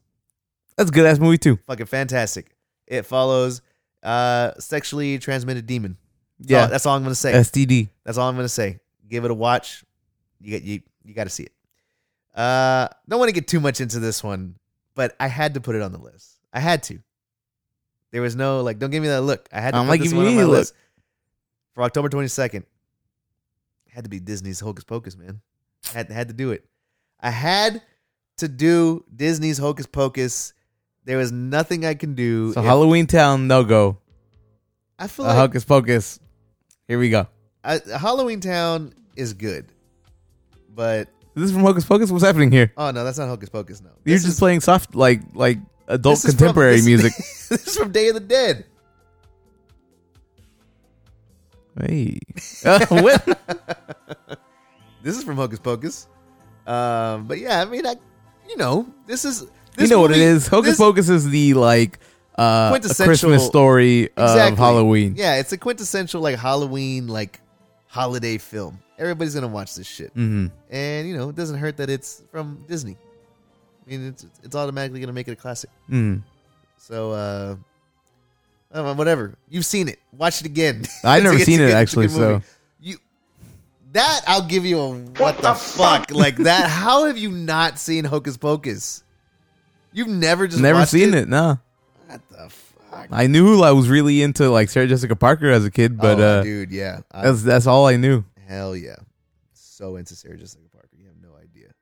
That's a good ass movie too. Fucking fantastic. It follows. Uh, sexually transmitted demon. That's Yeah. all, that's all I'm gonna say. STD. That's all I'm gonna say. Give it a watch. You get you you got to see it. Uh, don't want to get too much into this one, but I had to put it on the list. I had to. There was no like, don't give me that look. I had to I'm put like this one on my look. list for October 22nd. Had to be Disney's Hocus Pocus, man. Had had to do it. I had to do Disney's Hocus Pocus. There was nothing I can do. So if- Halloween Town, no go. I feel Uh, like Hocus Pocus. Here we go. I, Halloween Town is good, but This Is from Hocus Pocus? What's happening here? oh no, that's not Hocus Pocus. No, You're This just is- playing soft, like like adult this is from- contemporary this- music. *laughs* this is from Day of the Dead. hey, *laughs* uh, what? *laughs* This is from Hocus Pocus. Um, but yeah, I mean, I, you know, this is You this know what it movie- is? Hocus this- Pocus is the like uh, a Quintessential- Christmas story of Exactly. Halloween. Yeah, it's a quintessential like Halloween like holiday film. Everybody's gonna watch this shit, hmm and you know, it doesn't hurt that it's from Disney. I mean, it's it's automatically gonna make it a classic. hmm So, uh, know, whatever. You've seen it. Watch it again. *laughs* I've never seen it actually. So you that I'll give you a what, the, fuck? like that. *laughs* How have you not seen Hocus Pocus? You've never just never seen it. No, What the fuck? I knew I was really into like Sarah Jessica Parker as a kid, but oh, uh, dude, yeah, I, that's that's all I knew. hell yeah, so into Sarah Jessica Parker. You have no idea.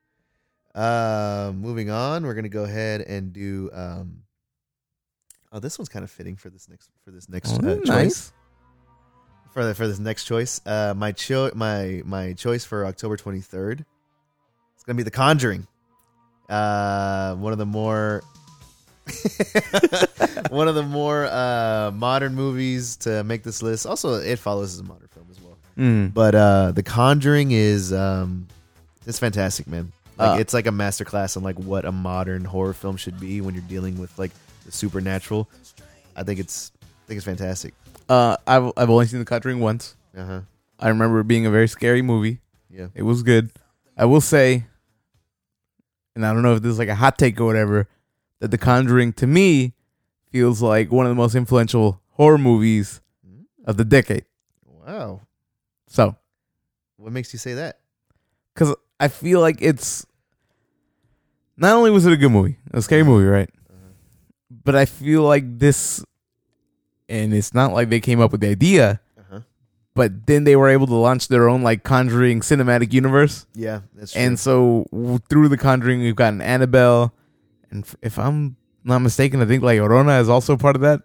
Uh, moving on, we're gonna go ahead and do. Um, oh, this one's kind of fitting for this next for this next Oh, uh, that's choice. for the, for this next choice. Uh, my cho- my my choice for October twenty third. It's gonna be The Conjuring. Uh, one of the more *laughs* one of the more uh, modern movies to make this list. Also, it follows as a modern film as well. Mm. But uh, The Conjuring is um, it's fantastic, man. Like Uh, it's like a masterclass on like what a modern horror film should be when you're dealing with like the supernatural. I think it's I think it's fantastic. Uh, I've I've only seen The Conjuring once. Uh huh. I remember it being a very scary movie. Yeah. It was good. I will say, and I don't know if this is like a hot take or whatever, that The Conjuring to me feels like one of the most influential horror movies of the decade. Wow. So, What makes you say that? because I feel like it's not only was it a good movie, a scary movie, right? But I feel like this, and it's not like they came up with the idea, Uh-huh. but then they were able to launch their own like Conjuring cinematic universe. Yeah, that's true. And so w- through the Conjuring, we've gotten Annabelle, and if I'm not mistaken, I think like Llorona is also part of that.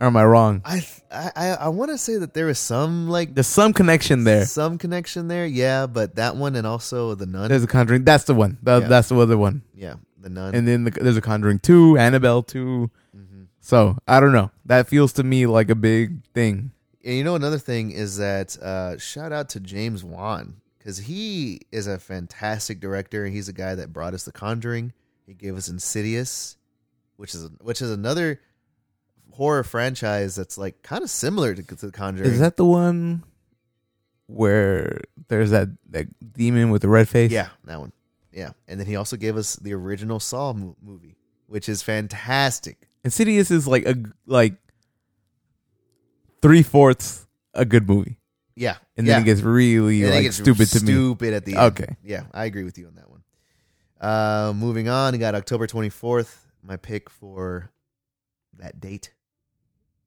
Or am I wrong? I I I, want to say that there is some like There's some connection there. some connection there. Yeah, but that one and also the nun. There's a Conjuring. That's the one. That, Yeah. That's the other one. yeah, the nun. And then the, there's a Conjuring two, Annabelle two. Mhm. So I don't know. That feels to me like a big thing. And you know another thing is that uh, shout out to James Wan because he is a fantastic director. He's a guy that brought us The Conjuring. He gave us Insidious, which is which is another horror franchise that's like kind of similar to, to The Conjuring. Is that the one where there's that that demon with the red face? yeah, that one. Yeah, and then he also gave us the original Saw mo- movie, which is fantastic. Insidious is like a like three fourths a good movie, Yeah, and yeah. then it gets really And like gets stupid to me. Stupid at the end. Okay. Yeah, I agree with you on that one. Uh, moving on, we got October 24th. My pick for that date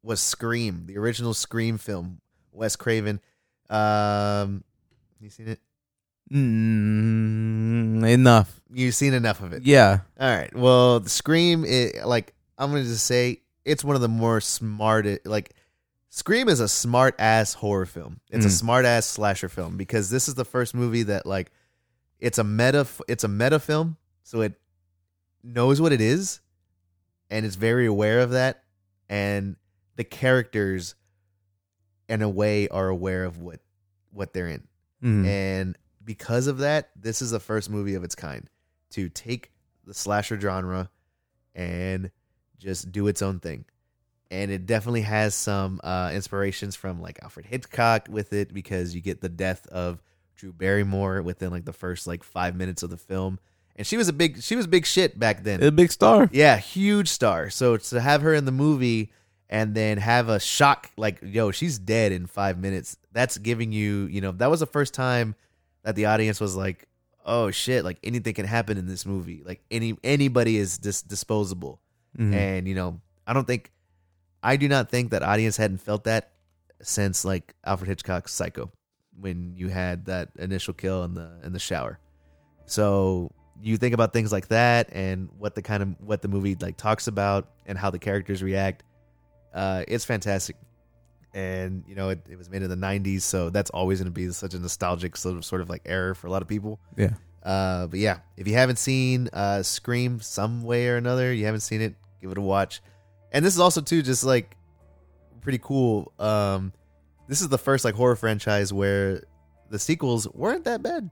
was Scream, the original Scream film, Wes Craven. Um, you seen it? Mm, enough. You've seen enough of it. Yeah. All right. Well, the Scream, it, like I'm gonna just say, it's one of the more smart. Like, Scream is a smart ass horror film. It's a Mm. smart ass slasher film because this is the first movie that like, it's a meta. It's a meta film, so it knows what it is, and it's very aware of that, and the characters, in a way, are aware of what what they're in. Mm. And because of that, this is the first movie of its kind to take the slasher genre and just do its own thing. And it definitely has some uh, inspirations from like Alfred Hitchcock with it because you get the death of Drew Barrymore within like the first like five minutes of the film. And she was a big she was big shit back then. a big star. Yeah, huge star. So to have her in the movie and then have a shock like, yo, she's dead in five minutes. That's giving you, you know, that was the first time that the audience was like, oh shit, like anything can happen in this movie. Like any anybody is dis- disposable. Mhm. And you know, I don't think, I do not think that audience hadn't felt that since like Alfred Hitchcock's Psycho, when you had that initial kill in the in the shower. So you think about things like that and what the kind of what the movie like talks about and how the characters react. Uh, it's fantastic, and you know it, it was made in the '90s, so that's always going to be such a nostalgic sort of sort of like era for a lot of people. Yeah. Uh, but yeah, if you haven't seen uh, Scream some way or another, you haven't seen it, give it a watch. And this is also too just like pretty cool. Um, this is the first like horror franchise where the sequels weren't that bad.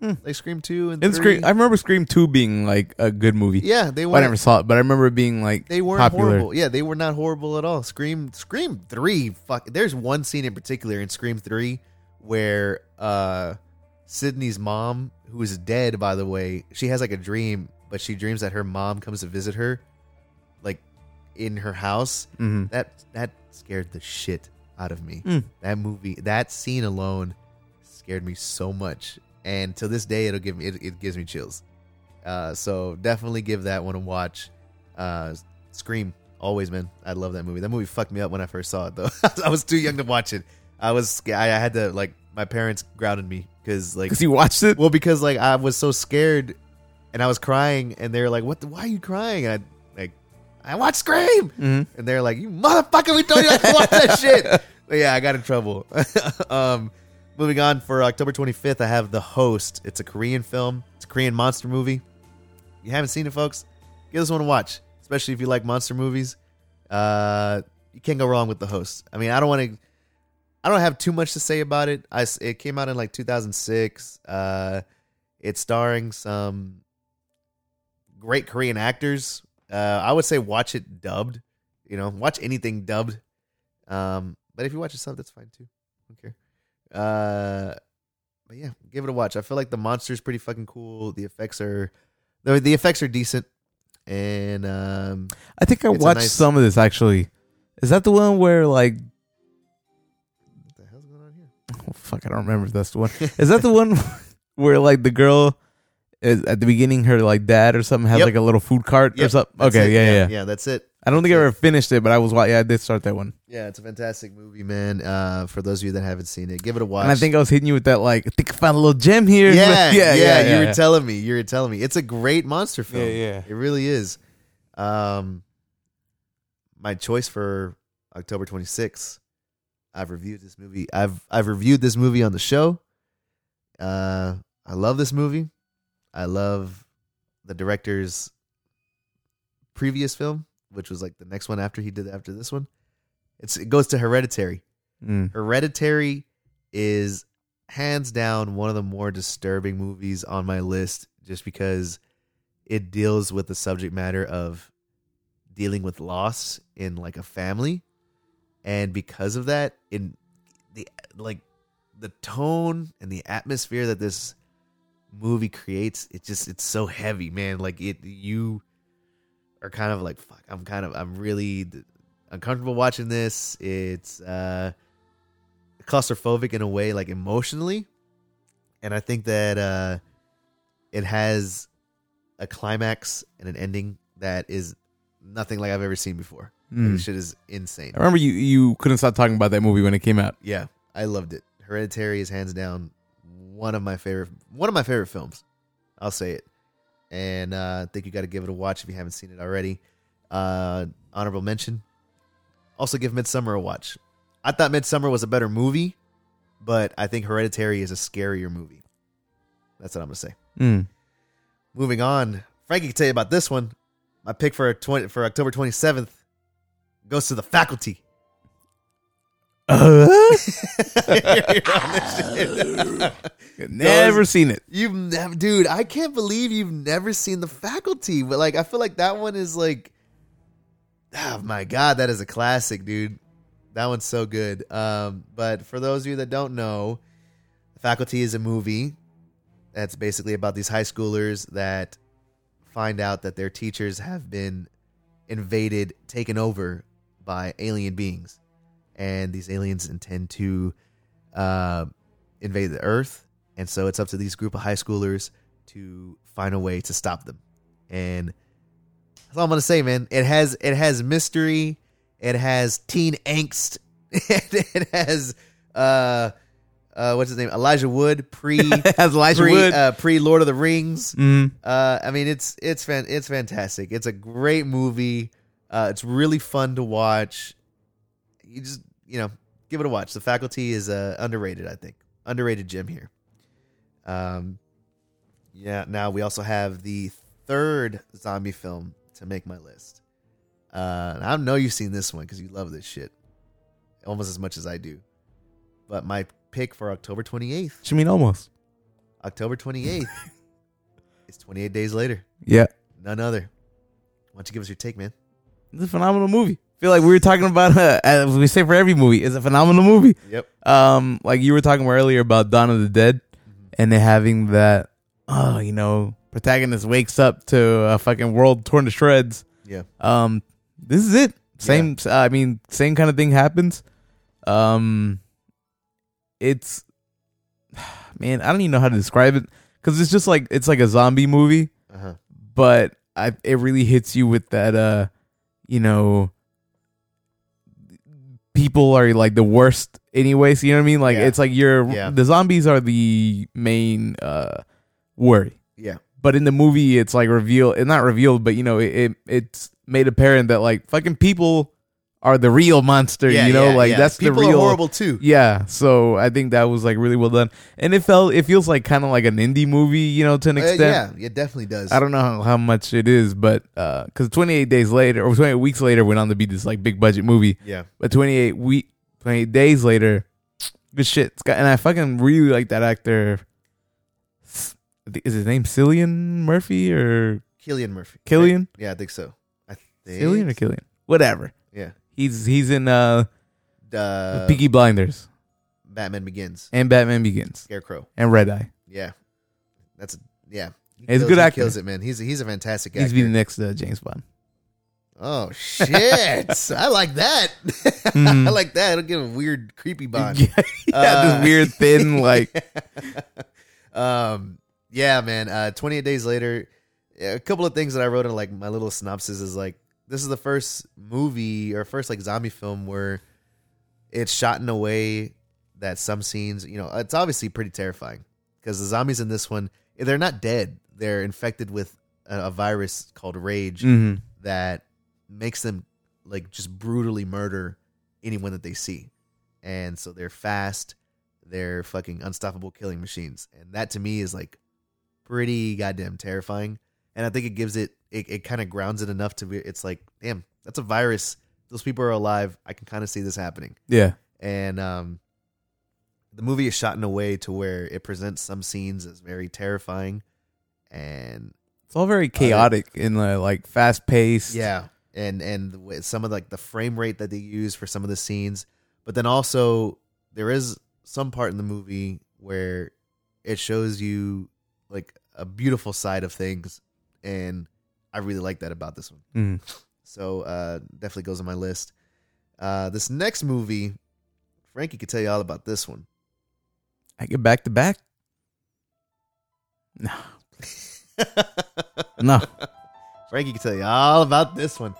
Hmm. Like Scream two and, And. Scream, I remember Scream Two being like a good movie. yeah, they were. I never saw it, but I remember it being like they weren't popular. horrible. Yeah, they were not horrible at all. Scream Scream 3 fuck there's one scene in particular in Scream 3 where uh Sydney's mom who is dead by the way, she has like a dream, but she dreams that her mom comes to visit her like in her house. Mhm. That that scared the shit out of me. Mm. That movie, that scene alone scared me so much. And to this day it'll give me it, it gives me chills. Uh, so definitely give that one a watch. Uh, Scream, always, man. I love that movie. That movie fucked me up when I first saw it, though. *laughs* I was too young to watch it. I was, I, I had to like, my parents grounded me because, like, Because you watched it. well, because like I was so scared, and I was crying, and they were like, "What? The, why are you crying?" And I I watched Scream, Mhm. and they're like, "You motherfucker, we told you not to watch that shit." *laughs* But yeah, I got in trouble. *laughs* um, moving on for October 25th, I have The Host. It's a Korean film. It's a Korean monster movie. You haven't seen it, folks? Give this one a watch, especially if you like monster movies. Uh, you can't go wrong with The Host. I mean, I don't want to. I don't have too much to say about it. I it came out in like 2006. Uh, it's starring some great Korean actors. Uh, I would say watch it dubbed. You know, watch anything dubbed. Um, but if you watch it sub, that's fine too. I don't care. Uh, but yeah, give it a watch. I feel like the monster's pretty fucking cool. The effects are, the the effects are decent, and um, I think I watched nice- some of this actually. Is that the one where like what the hell's going on here? oh, fuck I don't remember if that's the one. Is that the one *laughs* where like the girl is at the beginning her like dad or something has Yep. like a little food cart or Yep, something? that's Okay, it. yeah, yeah, yeah. That's it. I don't think I ever finished it, but I was wa- yeah, I did start that one. Yeah, it's a fantastic movie, man. Uh, for those of you that haven't seen it, give it a watch. And I think I was hitting you with that like I think I found a little gem here. yeah, *laughs* yeah, yeah, You were telling me. You were telling me. It's a great monster film. Yeah, yeah. It really is. Um, my choice for October 26th. I've reviewed this movie. I've I've reviewed this movie on the show. Uh, I love this movie. I love the director's previous film, which was like the next one after he did after this one. It's it goes to Hereditary. Mm. Hereditary is hands down one of the more disturbing movies on my list just because it deals with the subject matter of dealing with loss in like a family and because of that in the like the tone and the atmosphere that this movie creates it just it's so heavy man. Like it you are kind of like fuck i'm kind of i'm really uncomfortable watching this. It's uh claustrophobic in a way like emotionally. And i think that uh it has a climax and an ending that is nothing like i've ever seen before. Like, Mm. this shit is insane. I remember you you couldn't stop talking about that movie when it came out. yeah i loved it. Hereditary is hands down one of my favorite one of my favorite films. I'll say it. And uh i think you got to give it a watch if you haven't seen it already. Uh honorable mention. Also give Midsommar a watch. I thought Midsommar was a better movie but i think hereditary is a scarier movie. That's what i'm gonna say. Mm. moving on. Frankie can tell you about this one. My pick for 20 for october 27th goes to the faculty Uh? *laughs* You're on this shit. Never seen it. You've never, dude. I can't believe you've never seen the faculty. But like, I feel like that one is like, oh my god, that is a classic, dude. That one's so good. Um, but for those of you that don't know, the faculty is a movie that's basically about these high schoolers that find out that their teachers have been invaded, taken over by alien beings, and these aliens intend to uh, invade the Earth and so it's up to these group of high schoolers to find a way to stop them. And that's all I'm gonna say, man. It has it has mystery, it has teen angst, *laughs* it has uh uh what's his name? Elijah Wood pre *laughs* has Elijah pre Wood. uh pre Lord of the Rings. Mm. Uh I mean it's it's fan it's fantastic. It's a great movie. Uh it's really fun to watch. You just you know, give it a watch. The faculty is uh underrated, I think. Underrated gem here. Um yeah, now we also have the third zombie film to make my list. Uh I know you've seen this one because you love this shit. Almost as much as I do. But my pick for October 28th, What you mean almost? October 28th, *laughs* is 28 days later. Yeah. None other. Why don't you give us your take, man? It's a phenomenal movie. Feel like we were talking about uh, as we say for every movie, it's a phenomenal movie. Yep. Um, like you were talking earlier about Dawn of the Dead, Mm-hmm. and it having that, oh, you know, protagonist wakes up to a fucking world torn to shreds. Yeah. Um, this is it. Same. uh, I mean, same kind of thing happens. Um, it's *sighs* man, I don't even know how to describe it because it's just like it's like a zombie movie Uh huh. but I it really hits you with that uh you know people are like the worst anyways you know what I mean like Yeah. it's like you're Yeah. the zombies are the main uh worry Yeah. but in the movie it's like revealed it's not revealed but you know it, it it's made apparent that like fucking people are the real monster Yeah, you know yeah, like yeah. that's people the real horrible too. yeah so I think that was like really well done and it felt it feels like kind of like an indie movie you know to an Uh, extent yeah, it definitely does. I don't know how, how much it is, but because 28 days later or 28 weeks later went on to be this like big budget movie, Yeah. but 28 week 28 days later, good shit. It's got, and I fucking really like that actor. S- I think- Is his name Cillian Murphy or Killian Murphy. Killian? Yeah, I think so. I think. Cillian or Killian? Whatever. He's he's in uh, Uh, Peaky Blinders Batman Begins. and Batman Begins Scarecrow. and Red Eye. Yeah. That's yeah. He He's a kills- good he actor. Kills it, man. He's he's a fantastic guy. He's be the next uh, James Bond. oh shit! *laughs* I like that. Mm. *laughs* I like that. It'll give a weird, creepy bond. *laughs* yeah, Uh, this weird thin like um, yeah, man. Uh, 28 days later, a couple of things that I wrote in like my little synopsis is like this is the first movie or first like zombie film where it's shot in a way that some scenes, you know, it's obviously pretty terrifying because the zombies in this one they're not dead; they're infected with a, a virus called rage mhm. that makes them like just brutally murder anyone that they see. And so they're fast, they're fucking unstoppable killing machines. And that to me is like pretty goddamn terrifying. And I think it gives it it, it kind of grounds it enough to be it's like, damn, that's a virus. Those people are alive. I can kind of see this happening. yeah. And um the movie is shot in a way to where it presents some scenes as very terrifying and It's all very chaotic and uh, like fast paced. Yeah, and and the some of like the frame rate that they use for some of the scenes, but then also there is some part in the movie where it shows you like a beautiful side of things, and I really like that about this one. Mhm. So uh, definitely goes on my list. Uh, this next movie, Frankie could tell you all about this one. I get back to back. No, no. *laughs* Frankie can tell you all about this one.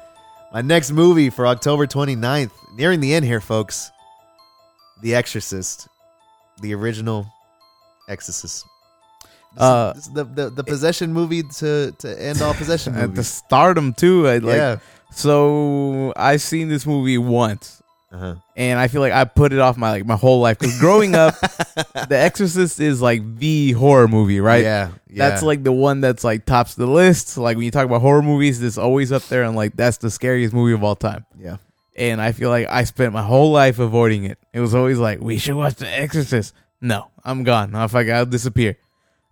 My next movie for October 29th, nearing the end here, folks. The Exorcist, the original Exorcist. Uh, this the, the the possession movie to to end all possession *laughs* At the stardom too. I, like, yeah. So I've seen this movie once, Uh-huh. and I feel like I put it off my like my whole life. Because growing up, *laughs* The Exorcist is like the horror movie, right? Yeah. yeah. That's like the one that's like tops the list. Like when you talk about horror movies, it's always up there, and like that's the scariest movie of all time. yeah. And I feel like I spent my whole life avoiding it. It was always like we should watch The Exorcist. No, I'm gone. I like I'll disappear.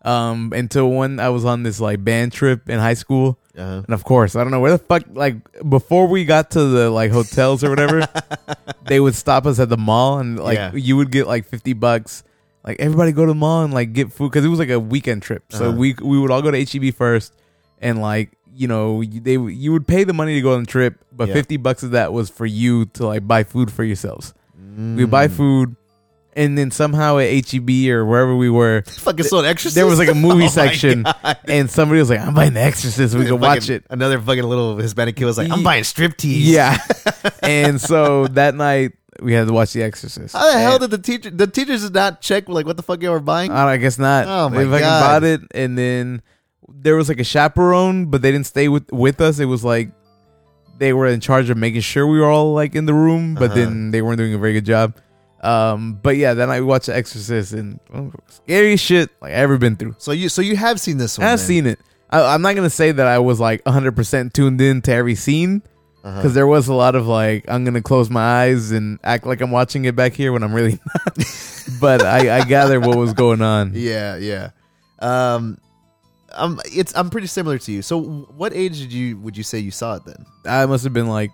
Um, until when I was on this like band trip in high school, Uh-huh. and of course, I don't know where the fuck. Like before we got to the like hotels or whatever, *laughs* they would stop us at the mall, and like Yeah. you would get like fifty bucks. Like everybody go to the mall and like get food because it was like a weekend trip. So Uh-huh. we we would all go to HEB first, and like you know you- they you would pay the money to go on the trip, but Yeah. fifty bucks of that was for you to like buy food for yourselves. We buy Mm. food, and then somehow at HEB or wherever we were, Fucking so an Exorcist. there was like a *laughs* movie Oh section, and somebody was like, "I'm buying The Exorcist. We can watch it." Another fucking little Hispanic kid was like, "I'm buying striptease." Yeah. *laughs* and so that night we had to watch The Exorcist. How the hell did the teacher? The teachers did not check like what the fuck y'all were buying. I guess not. Oh, my they fucking God. bought it, and then there was like a chaperone, but they didn't stay with with us. It was like they were in charge of making sure we were all like in the room, but Uh-huh. then they weren't doing a very good job. Um, but yeah, night we watched The Exorcist, and oh, scariest shit like I ever been through. so you, so you have seen this one? I've then. seen it. I, I'm not gonna say that I was like 100 percent tuned in to every scene Uh-huh. because there was a lot of like I'm gonna close my eyes and act like I'm watching it back here when I'm really *laughs* not. but I, I gather what was going on. *laughs* Yeah, yeah. Um, I'm it's I'm pretty similar to you. So, what age did you would you say you saw it then? I must have been like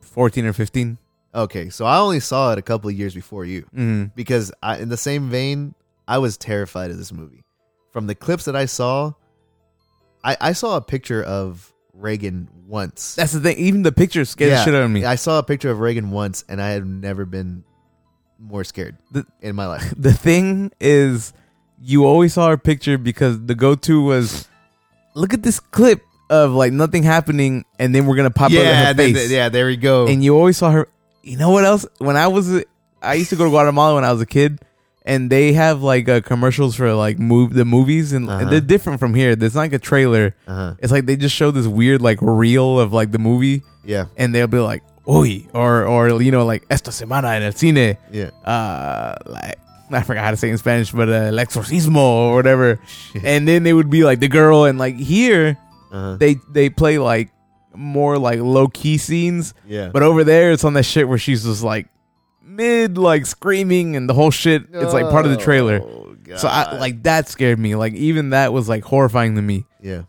14 or 15. Okay, so I only saw it a couple of years before you hmm because I, in the same vein, I was terrified of this movie. From the clips that I saw, I I saw a picture of Reagan once. That's the thing. Even the picture scared Yeah. the shit out of me. I saw a picture of Reagan once, and I have never been more scared The- in my life. *laughs* The thing is, you always saw her picture because the go-to was, look at this clip of like nothing happening, and then we're gonna pop up in yeah, her face. th- yeah. There we go. and you always saw her. You know what else? When I was, I used to go to Guatemala when I was a kid, and they have like uh, commercials for like move the movies, and, Uh-huh. and they're different from here. There's not like a trailer. uh-huh. It's like they just show this weird like reel of like the movie, Yeah, and they'll be like, "Oy," or or you know like esta semana en el cine, yeah. uh, like. I forgot how to say it in Spanish, but uh, El Exorcismo or whatever. And then they would be like the girl, and like here Uh-huh. they they play like more like low key scenes, Yeah. but over there, it's on that shit where she's just like mid, like screaming and the whole shit. It's like part of the trailer. Oh, So I like that scared me. Like even that was like horrifying to me. yeah.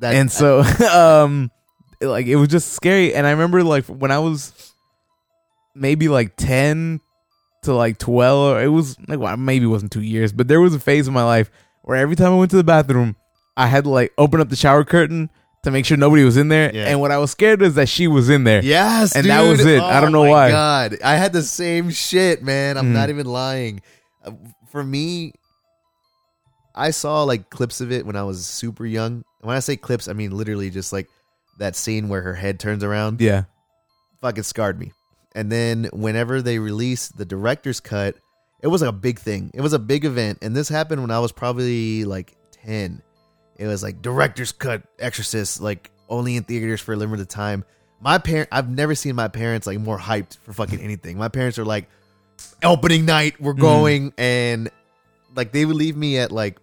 That and so, *laughs* um, like it was just scary. And I remember like when I was maybe like ten to like twelve, or it was like well, maybe it wasn't two years, but there was a phase of my life where every time I went to the bathroom, I had to like open up the shower curtain to make sure nobody was in there. Yeah. And what I was scared is that she was in there. Yes, And that was it. I don't know my why. God, I had the same shit, man. I'm Mhm. not even lying. Uh, For me, I saw like clips of it when I was super young. When I say clips, I mean literally just like that scene where her head turns around. Yeah. Fucking scarred me. And then whenever they released the director's cut, it was like a big thing. It was a big event, and this happened when I was probably like ten. It was like director's cut Exorcist, like only in theaters for a limited time. My parent, I've never seen my parents like more hyped for fucking *laughs* anything. My parents are like, opening night, we're going, and like they would leave me at like,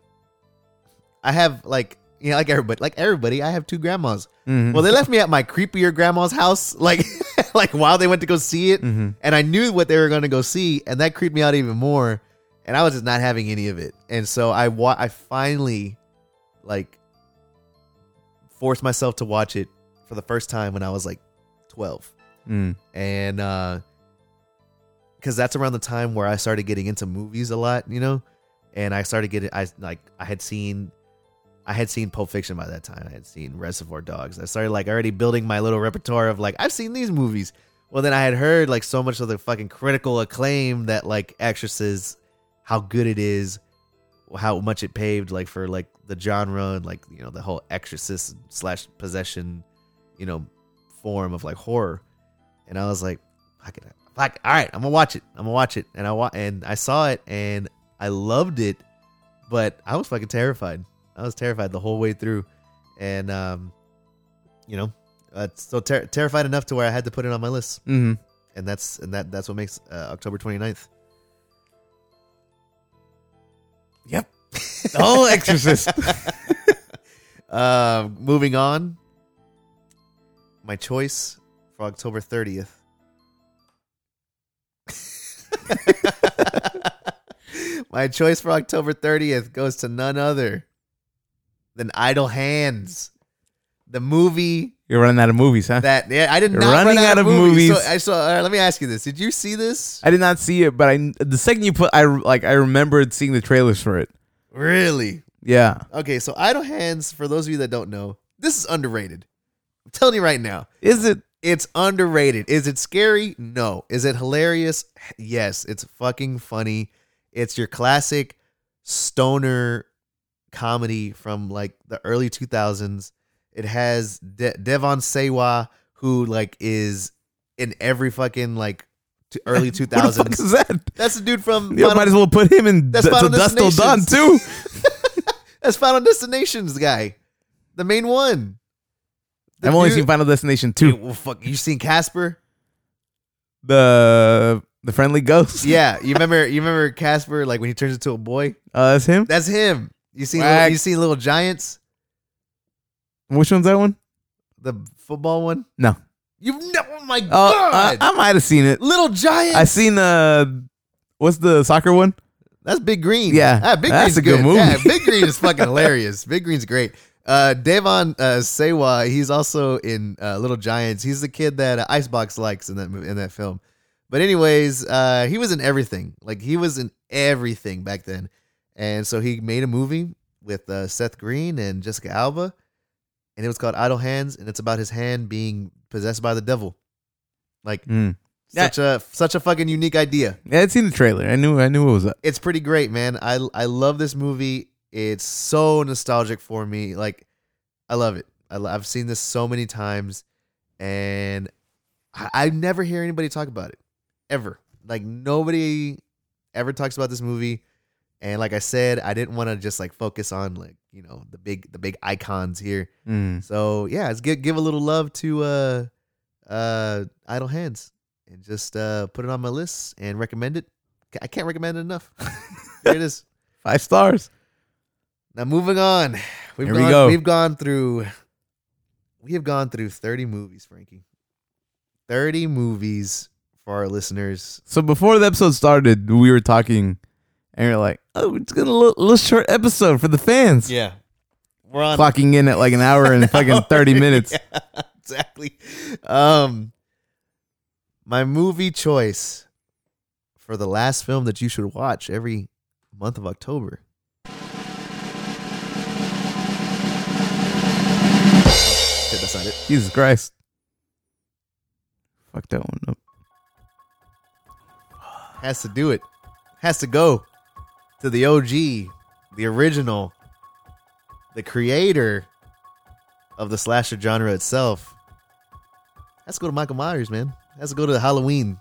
I have like, you know, like everybody, like everybody, I have two grandmas. Mhm. Well, they left me at my creepier grandma's house, *laughs* like, like while they went to go see it, Mhm. and I knew what they were going to go see, and that creeped me out even more. And I was just not having any of it, and so I wa- I finally, like, forced myself to watch it for the first time when I was like twelve, Mm. and uh, because that's around the time where I started getting into movies a lot, you know, and I started getting I like I had seen I had seen Pulp Fiction by that time. I had seen Reservoir Dogs. I started like already building my little repertoire of like I've seen these movies. Well, then I had heard like so much of the fucking critical acclaim that like Exorcist, how good it is, how much it paved like for like the genre and like you know the whole Exorcist slash possession, you know, form of like horror. And I was like, fuck it, fuck. All right, I'm gonna watch it. I'm gonna watch it. And I wa- and I saw it and I loved it, but I was fucking terrified. I was terrified the whole way through, and um, you know, uh, so ter- terrified enough to where I had to put it on my list, hmm and that's and that that's what makes uh, October 29th. Yep. *laughs* Oh, Exorcist. Um, *laughs* moving on. My choice for October 30th. *laughs* My choice for October 30th goes to none other than Idle Hands. The movie You're running out of movies, huh? that yeah, I did not running run out, of movies. So, I saw. Uh, let me ask you this: Did you see this? I did not see it, but I the second you put I like I remembered seeing the trailers for it. Really? Yeah. Okay, so Idle Hands. For those of you that don't know, this is underrated. I'm telling you right now. Is it? It's underrated. Is it scary? No. Is it hilarious? Yes. It's fucking funny. It's your classic stoner comedy from like the early 2000s. It has De- Devon Sawa, who like is in every fucking like t- *laughs* early Who the fuck 2000s. is that? That's the dude from You Final- might as well put him in That's D- Final to Dust Till Dawn too. *laughs* That's Final Destinations guy, the main one. The I've only dude- seen Final Destination Dude, two. well, fuck, you seen Casper? The the friendly ghost. Yeah, you remember you remember Casper like when he turns into a boy? Oh, that's him. That's him. You seen Whack. you seen Little Giants, Which one's that one? the football one? No. You've never. Oh my Oh, I, god! I might have seen it. Little Giants. I seen uh, what's the soccer one? That's Big Green. Yeah, ah, Big that's Green's a good movie. Yeah, Big Green is fucking hilarious. Big Green's great. Uh, Devon uh, Sawa, he's also in uh, Little Giants. He's the kid that uh, Icebox likes in that mo- in that film. But anyways, uh, he was in everything. Like he was in everything back then, and so he made a movie with uh, Seth Green and Jessica Alba, and it was called Idle Hands, and it's about his hand being possessed by the devil. Like Mm. Yeah. such a such a fucking unique idea Yeah, I'd seen the trailer. I knew I knew it was up. it's pretty great, man. I I love this movie. It's so nostalgic for me. Like I love it. I lo- I've seen this so many times, and I, I never hear anybody talk about it ever. Like nobody ever talks about this movie. And like I said, I didn't want to just like focus on like you know the big the big icons here. Mm. So yeah, let's give give a little love to uh uh Idle Hands and just uh put it on my list and recommend it. I can't recommend it enough. *laughs* there it is. Five stars. Now moving on. We've Here we go. we've gone through we have gone through 30 movies, Frankie. 30 movies for our listeners. So before the episode started, we were talking, and are like, "Oh, it's gonna a little, little short episode for the fans." Yeah. We're on Clocking in at like an hour and *laughs* fucking thirty minutes. *laughs* exactly. Um, my movie choice for the last film that you should watch every month of October. Okay, that's not it. Jesus Christ. Fuck that one up. Has to do it. Has to go to the OG, the original, the creator of the slasher genre itself. Has to go to Michael Myers, man. Has to go to Halloween.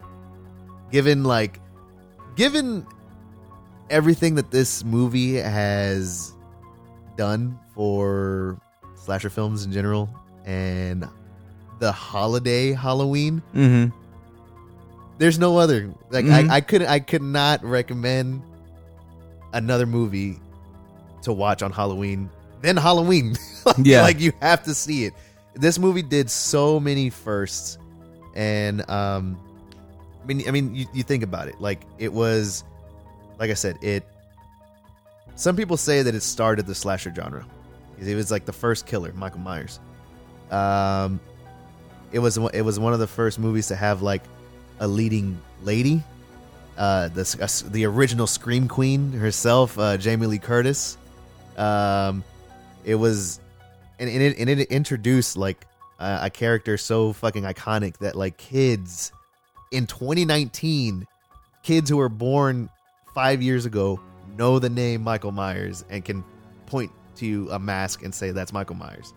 Given like, given everything that this movie has done for slasher films in general, and the holiday Halloween, Mm-hmm. there's no other. Like Mhm. I, I could I could not recommend another movie to watch on Halloween than Halloween. *laughs* like, Yeah. like you have to see it. This movie did so many firsts, and um, I mean, I mean, you, you think about it. Like it was, like I said, it. Some people say that it started the slasher genre. It was like the first killer, Michael Myers. Um, it was it was one of the first movies to have like a leading lady. Uh, the uh, the original scream queen herself, uh, Jamie Lee Curtis. Um, it was, and, and it and it introduced like a, a character so fucking iconic that like kids in 2019, kids who were born five years ago know the name Michael Myers and can point to a mask and say that's Michael Myers.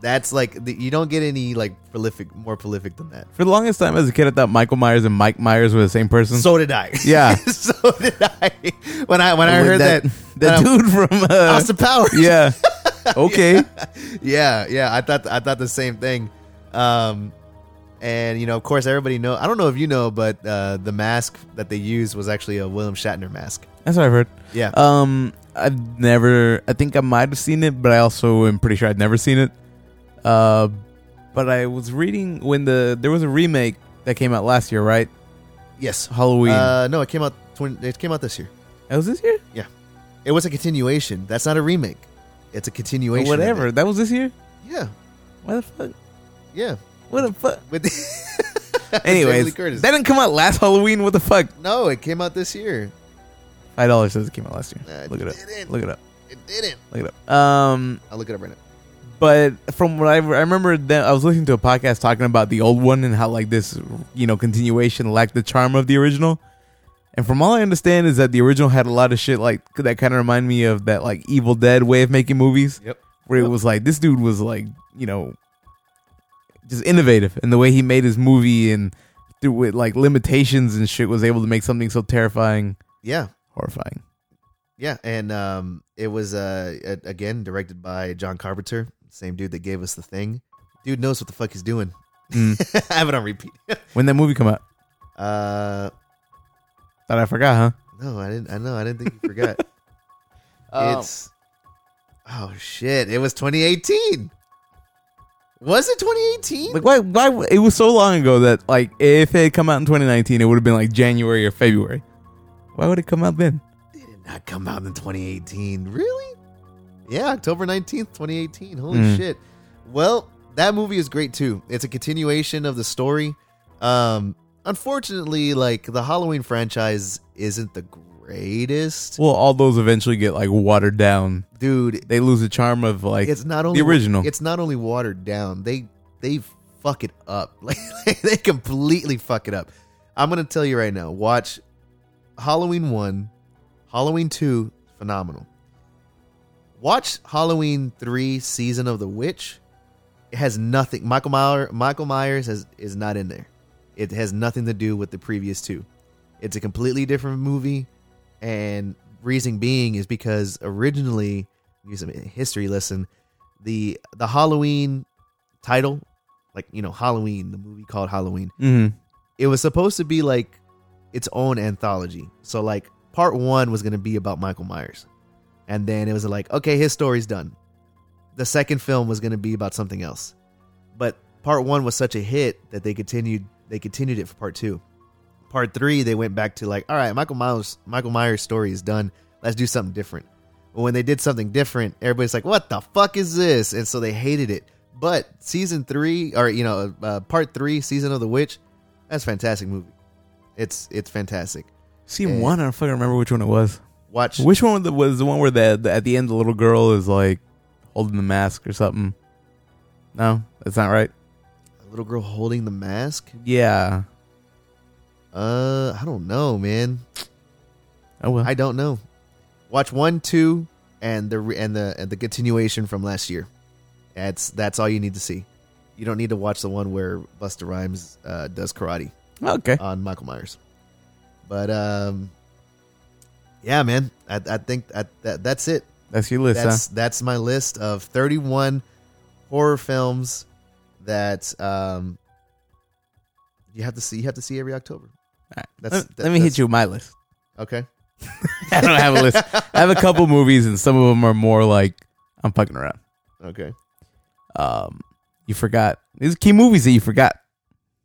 That's like the, you don't get any like prolific, more prolific than that. For the longest time as a kid, I thought Michael Myers and Mike Myers were the same person. So did I. *laughs* Yeah. *laughs* so did I. When I when I heard that, that um, dude from uh, Austin Powers. *laughs* Yeah. Okay. yeah, yeah. I thought I thought the same thing. Um, and you know, of course, everybody know. I don't know if you know, but uh, the mask that they used was actually a William Shatner mask. That's what I've heard. Yeah. Um, I've never. I think I might have seen it, but I also am pretty sure I'd never seen it. Uh, but I was reading when the there was a remake that came out last year, right? yes. Halloween. Uh, no, it came out. 20, it came out this year. It was this year. Yeah, it was a continuation. That's not a remake. It's a continuation. of Whatever. That was this year. Yeah. Why the fuck? Yeah. What the fuck? With *laughs* *laughs* Anyways, that didn't come out last Halloween. What the fuck? no, it came out this year. Five dollars says it came out last year. Look it up. didn't. Look it up. It didn't. Look it up. Um, I'll look it up right now. But from what I, I remember, that I was listening to a podcast talking about the old one and how like this, you know, continuation lacked the charm of the original. And from all I understand is that the original had a lot of shit like that kind of remind me of that like Evil Dead way of making movies, Yep. where it was like this dude was like you know just innovative in the way he made his movie and through with like limitations and shit was able to make something so terrifying, Yeah. horrifying. Yeah, and um, it was uh a- again directed by John Carpenter, same dude that gave us the thing. Dude knows what the fuck he's doing. Mm. I *laughs* have it on repeat. *laughs* When that movie come out, uh, thought I forgot, huh? no, I didn't. I know, I didn't think you forgot. Oh. *laughs* It's oh shit! It was 2018. Was it 2018? Like why? Why? It was so long ago that like if it had come out in 2019, it would have been like January or February. Why would it come out then? It did not come out in 2018. Really? Yeah, October 19th, 2018. Holy Mm. shit. Well, that movie is great too. It's a continuation of the story. Um unfortunately, like the Halloween franchise isn't the greatest. Well, all those eventually get like watered down. Dude, They lose the charm of like it's not only the original. It's not only watered down. They they fuck it up. *laughs* Like they completely fuck it up. I'm gonna tell you right now. Watch Halloween one, Halloween two, phenomenal. Watch Halloween three, Season of the Witch. It has nothing. Michael Myers. Michael Myers has is not in there. It has nothing to do with the previous two. It's a completely different movie, and reason being is because originally, use a history lesson, the the Halloween title, like you know Halloween, the movie called Halloween, Mhm. it was supposed to be like its own anthology. So like part one was gonna be about Michael Myers, and then it was like okay, his story's done. The second film was gonna be about something else, but part one was such a hit that they continued they continued it for part two. Part three, they went back to like, all right, Michael Myers Michael Myers' story is done. Let's do something different. But when they did something different, everybody's like, what the fuck is this? And so they hated it. But season three, or you know, uh, part three, season of the witch, that's a fantastic movie. It's it's fantastic. Scene Yeah. one, I don't fucking remember which one it was. Watch. Which one was the, was the one where the, the at the end the little girl is like holding the mask or something? No, that's not right. a little girl holding the mask. Yeah. Uh, I don't know, man. Oh well. I don't know. Watch one, two, and the re- and the and the continuation from last year. That's that's all you need to see. You don't need to watch the one where Busta Rhymes uh, does karate okay. on Michael Myers. But um, yeah, man, I, I think I, that that's it. That's your list, That's that's my list of 31 horror films that um you have to see. You have to see every October. huh? That's- let, that- let me that's- hit you with my list. Okay. *laughs* I don't have a list. I have a couple movies, and some of them are more like I'm fucking around. Okay. Um, you forgot. These are key movies that you forgot.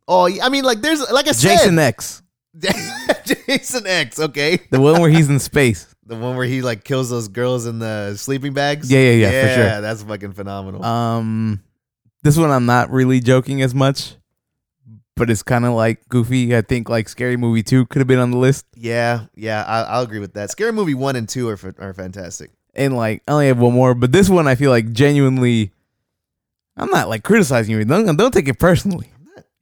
Oh, I mean, like there's like I Jason X, said, *laughs* Jason X. Okay, the one where he's in space. *laughs* the one where he like kills those girls in the sleeping bags. Yeah, yeah, yeah, for sure. Yeah, that's fucking phenomenal. Um, this one I'm not really joking as much, but it's kind of like goofy. I think like Scary Movie Two could have been on the list, yeah, yeah, I, I'll agree with that. Scary Movie one and two are are fantastic. and like I only have one more, but this one I feel like genuinely. I'm not like criticizing you. Don't don't take it personally.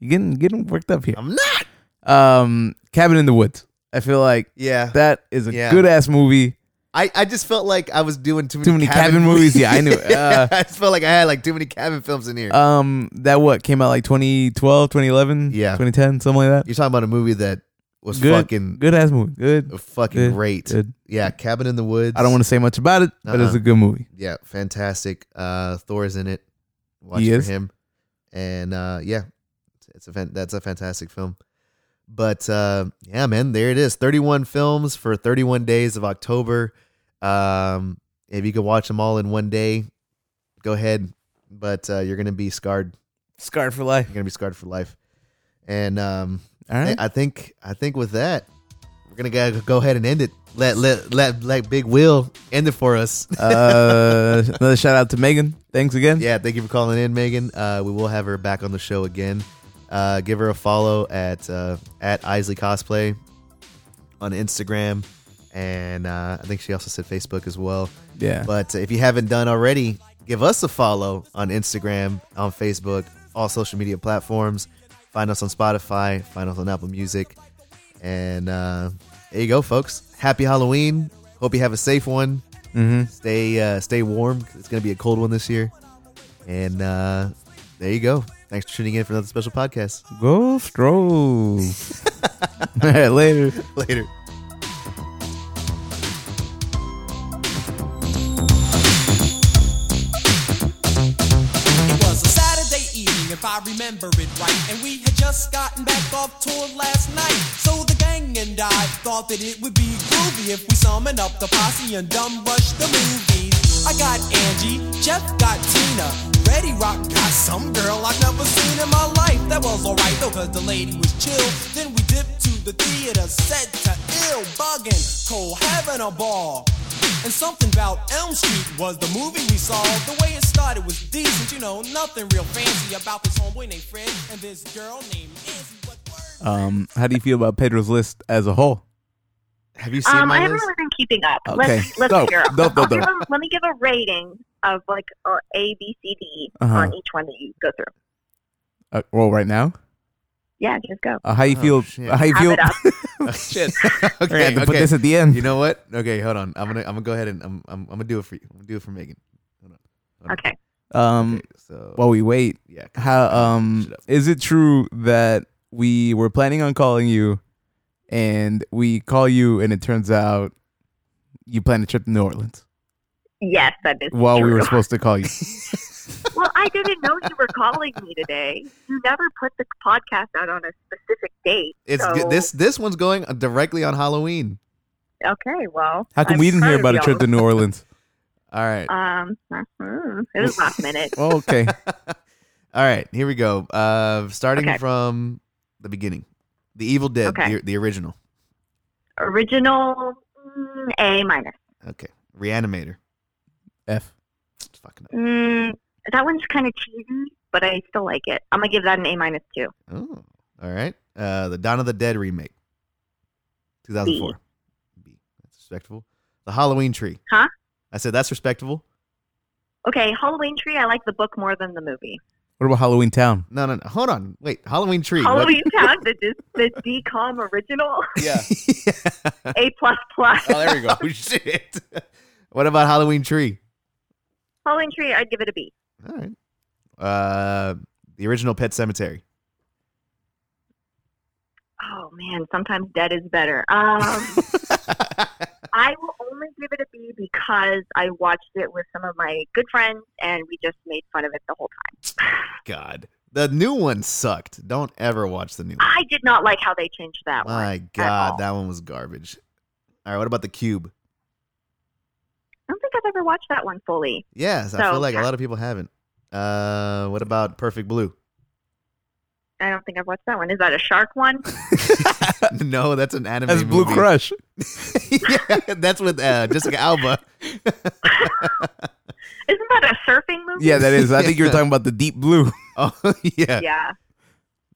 You getting getting worked up here. I'm not. Um, Cabin in the Woods. I feel like Yeah, that is a Yeah. good ass movie. I, I just felt like I was doing too many, Too many cabin movies? Yeah, I knew it. *laughs* Uh, I just felt like I had like too many cabin films in here. Um, that what came out like 2012, 2011, Yeah. 2010, something like that. You're talking about a movie that was Good, fucking good ass movie. Good, fucking good, great. good. Yeah, Cabin in the Woods. I don't want to say much about it, but it's Uh-uh. a good movie. Yeah, fantastic. Uh, Thor's in it. Watch He for is? him. And uh, yeah, it's a fan- that's a fantastic film. But uh, yeah, man, there it is. 31 films for 31 days of October. Um, if you could watch them all in one day, go ahead. But uh, you're gonna be scarred. Scarred for life. You're gonna be scarred for life. And um, All right. I, I think I think with that, we're gonna go, go ahead and end it. Let let let let Big Will end it for us. uh, another shout out to Megan. Thanks again. Yeah, thank you for calling in, Megan. Uh, we will have her back on the show again. Uh, give her a follow at uh, at Isley Cosplay on Instagram, and uh, I think she also said Facebook as well. Yeah. But if you haven't done already, give us a follow on Instagram, on Facebook, all social media platforms. Find us on Spotify. Find us on Apple Music, and uh, there you go, folks. Happy Halloween. Hope you have a safe one mm-hmm. stay uh, stay warm. It's gonna be a cold one this year. And uh, there you go. Thanks for tuning in for another special podcast. Go Stros. All right, *laughs* *laughs* later. Later. It was a Saturday evening, if I remember it right, and we had just gotten back off tour last night. So the gang and I thought that it would be groovy if we summoned up the posse and dumb rush the movies. I got Angie, Jeff got Tina, Ready Rock got some girl I've never seen in my life. That was alright though, cause the lady was chill. Then we dipped to the theater, set to ill, bugging, Cole having a ball. And something about Elm Street was the movie we saw. The way it started was decent, you know, nothing real fancy about this homeboy named Fred and this girl named Nancy. But Um, how do you feel about Pedro's list as a whole? Have you seen Um, my I haven't list? really been keeping up. Okay. Let's let's Go. figure out. Go, go, I'll go. give 'em- let me give a rating of like uh, A, B, C, D Uh-huh. on each one that you go through. Uh, well, right now, Yeah, just go. uh, how you Oh, feel? shit. How you Have feel? it. *laughs* Shit. *laughs* okay, We're gonna have to put this at the end. You know what? Okay, hold on. I'm gonna I'm gonna go ahead and I'm I'm, I'm gonna do it for you. I'm gonna do it for Megan. Hold on. Hold on. Okay. um, Okay, so while we wait, yeah. how um is it true that we were planning on calling you, and we call you, and it turns out you plan a trip to New Orleans Yes, that is while we were supposed to call you? *laughs* Well, I didn't know you were calling me today. You never put the podcast out on a specific date. It's so, this this one's going directly on Halloween. Okay, well. How come I'm we didn't hear about a trip to. New Orleans? *laughs* *laughs* All right. Um, mhm, it was last minute. Oh, okay. All right, here we go. Uh, starting Okay. from the beginning, The Evil Dead, Okay. the, the original. Original mm, A minus. Okay, Reanimator. F. It's fucking Mm, That one's kind of cheesy, but I still like it. I'm gonna give that an A minus two. Oh, all right. Uh, the Dawn of the Dead remake, 2004. B. That's respectable. The Halloween Tree. Huh? I said that's respectable. Okay, Halloween Tree. I like the book more than the movie. What about Halloween Town? No, no, no. Hold on. Wait. Halloween Tree. what- Halloween *laughs* Town, the dis- the DCOM original, *laughs* Yeah. A plus plus. Oh, there we go. *laughs* oh shit. what about Halloween Tree? Halloween Tree, I'd give it a B. All right. Uh, the original Pet Sematary. Oh man, sometimes dead is better. Um, *laughs* I will only give it a B because I watched it with some of my good friends and we just made fun of it the whole time. *sighs* God, the new one sucked. Don't ever watch the new one. I did not like how they changed that one. My. God, that one was garbage. All right. What about the Cube? I don't think I've ever watched that one fully. Yes, I feel like a lot of people haven't. Uh, what about Perfect Blue? I don't think I've watched that one. Is that a shark one? *laughs* no, that's an anime. That's Blue movie. Crush. *laughs* yeah, that's with uh, Jessica Alba. *laughs* Isn't that a surfing movie? Yeah, that is. I think you were talking about the Deep Blue. Oh yeah. Yeah.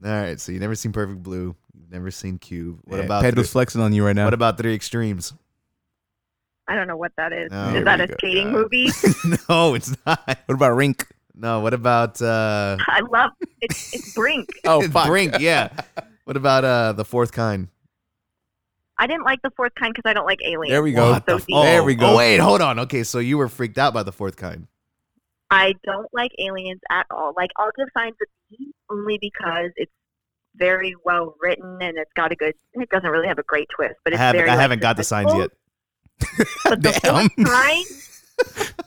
All right, so you never seen Perfect Blue. Never seen Cube. What Yeah, about Pedro's three, flexing on you right now? what about Three Extremes? I don't know what that is. Oh, is that a go. skating God. movie? *laughs* no, it's not. what about Rink? No, what about uh I love it's it's Brink. *laughs* Oh, fuck. Brink? Yeah. What about uh the fourth kind? I didn't like the fourth kind because I don't like aliens. There we go. What the So f- oh, There we go. Oh wait, hold on. Okay, so you were freaked out by the fourth kind. I don't like aliens at all. Like I'll give signs of only because it's very well written and it's got a good. It doesn't really have a great twist, but I it's haven't very. I haven't got the signs yet. But the *laughs* Damn. fourth *laughs* kind,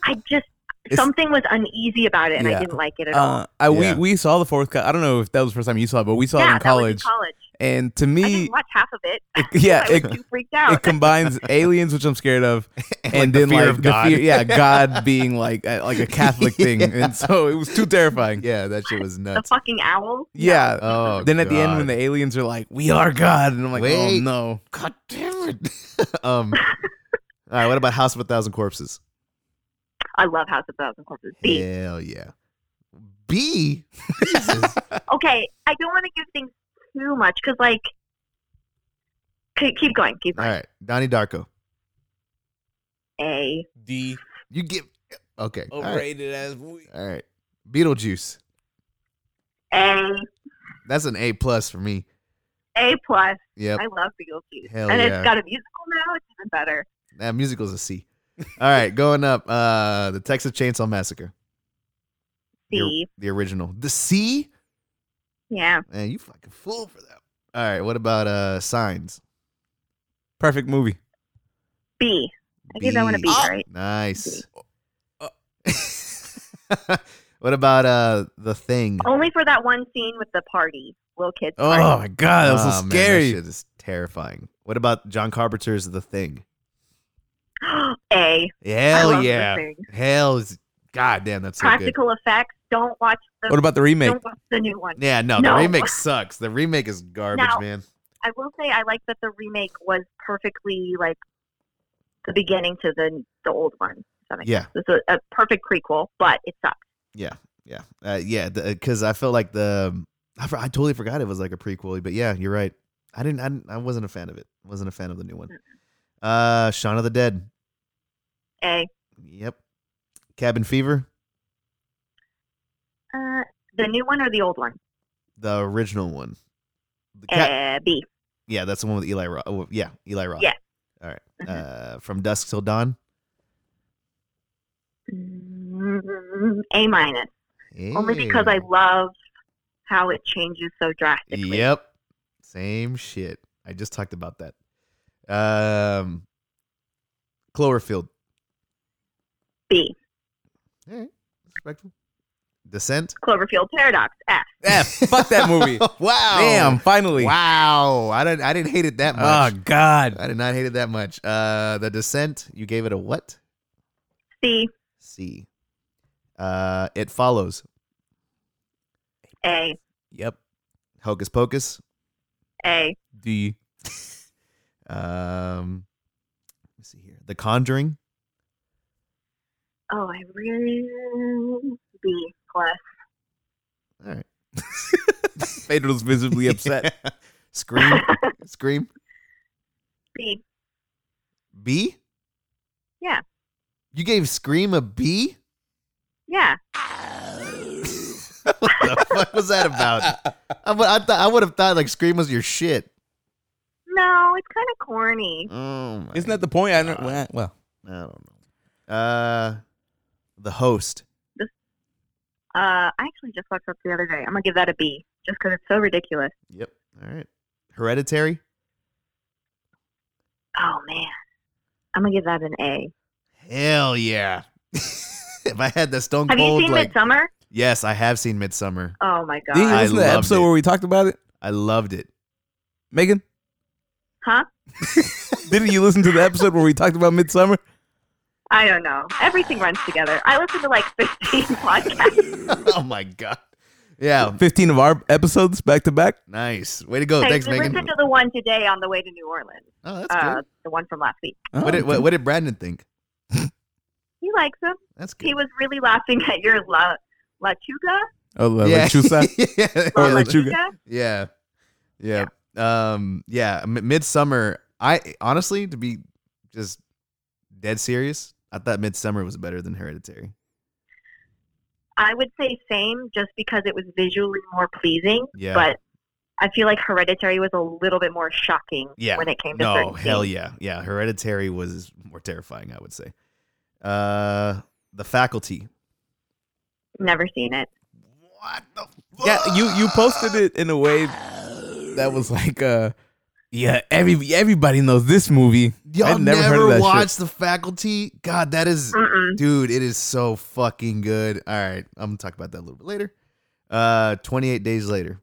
I just It's- something was uneasy about it, and Yeah. I didn't like it at all. Uh, I, Yeah. we we saw the fourth. cut. I don't know if that was the first time you saw it, but we saw yeah, it in that was in college. college. And to I me, didn't watch half of it. it, yeah, *laughs* I was it, too freaked out. it combines *laughs* aliens, which I'm scared of, *laughs* and, like, the then fear like of the God. fear, yeah, God being like a, like a Catholic thing, and so it was too terrifying. Yeah, that shit was nuts. the fucking owl. Yeah. Oh, then at the end, when the aliens are like, "We are God," and I'm like, "Oh no!" God damn it. um, all right, what about House of a Thousand Corpses? I love House of a Thousand Corpses. B. Hell yeah. B? Jesus. Okay, I don't want to give things too much because, like, keep keep going, keep going. all right Donnie Darko. A. D You give. Okay. All right. overrated as movie. All right. Beetlejuice. A. That's an A plus for me. A plus. yeah I love Beetlejuice, Hell and yeah. it's got a musical now. It's even better. That musical's a C. All right, going up. Uh, the Texas Chainsaw Massacre. C. The original. The C? Yeah. Man, you fucking fool for that. All right, what about uh Signs? Perfect movie. B. I give that one a B, B. right? Nice. Uh, *laughs* what about uh The Thing? Only for that one scene with the party, little kids. Oh party. my god, that was Oh, so man, scary. that shit is terrifying. What about John Carpenter's The Thing? *gasps* A. I Hell love yeah. Hell is God damn, that's so good. Practical effects. Don't watch the. what about the remake? Don't watch the new one. Yeah, no, No. the remake sucks. The remake is garbage, Now- man. I will say I like that the remake was perfectly like the beginning to the the old one. Does that make Yeah. sense? It's a, a perfect prequel, but it sucks. Yeah, yeah, uh, yeah. Because I felt like the I, for- I totally forgot it was like a prequel. But yeah, you're right. I didn't. I, didn't, I wasn't a fan of it. wasn't a fan of the new one. Uh, Shaun of the Dead. A. Yep. Cabin Fever. The new one or the old one? The original one. The ca- Uh, B. yeah, that's the one with Eli Roth. Oh, yeah, Eli Roth. Yeah. All right. Mhm. Uh, From Dusk Till Dawn. Mm, A minus. Only because I love how it changes so drastically. Yep. Same shit. I just talked about that. Um, Cloverfield. B. All right. Respectful. Descent. Cloverfield Paradox. F. F. Fuck that movie. *laughs* wow. Damn, finally. Wow. I didn't. I didn't hate it that much. Oh god. I did not hate it that much. Uh, the Descent. You gave it a what? C. C. Uh, it follows. A. Yep. Hocus Pocus. A. D. *laughs* Um, let's see here. The Conjuring. Oh, I really B plus. All right. *laughs* Pedro's visibly *laughs* upset. Scream. *laughs* Scream. B. B. Yeah. You gave Scream a B. Yeah. what the fuck was that about? I, would- I, thought I would have thought like Scream was your shit. No, it's kind of corny. Oh my Isn't that the point? I know. Well, well, I don't know. Uh, the host. Uh, I actually just looked up the other day. I'm gonna give that a B, just because it's so ridiculous. Yep. All right. Hereditary. Oh man, I'm gonna give that an A. Hell yeah. *laughs* if I had the Stone Have Cold you seen like, Midsommar? yes, I have seen Midsommar. Oh my god. didn't you I listen to the loved episode it. where we talked about it, I loved it. Megan? Huh? *laughs* Didn't you listen to the episode where we talked about Midsommar? I don't know. Everything runs together. I listen to like *laughs* 15 podcasts. *laughs* oh my god. Yeah. Fifteen of our episodes back to back. Nice. Way to go. I Thanks, listened Megan. to the one today on the way to New Orleans. Oh, that's Uh, good. the one from last week. Oh, What did, what, what did Brandon think? He likes them. That's He was really laughing at your La La Chuga. Oh, La yeah. Lechuza? *laughs* yeah. Or La like Chuga. Chuga? Yeah. Yeah. Um yeah, M- Midsommar I honestly to be just dead serious, I thought Midsommar was better than Hereditary. I would say same, just because it was visually more pleasing. Yeah. But I feel like Hereditary was a little bit more shocking Yeah. when it came to no, hell yeah. Yeah, Hereditary was more terrifying, I would say. Uh The Faculty. Never seen it. What the Yeah, you you posted it in a way that was like, uh, yeah, every everybody knows this movie. Y'all I'd never, never, heard of that watched shit. The Faculty? God, that is Mm-mm. dude, it is so fucking good. All right, I'm gonna talk about that a little bit later. Uh 28 days later.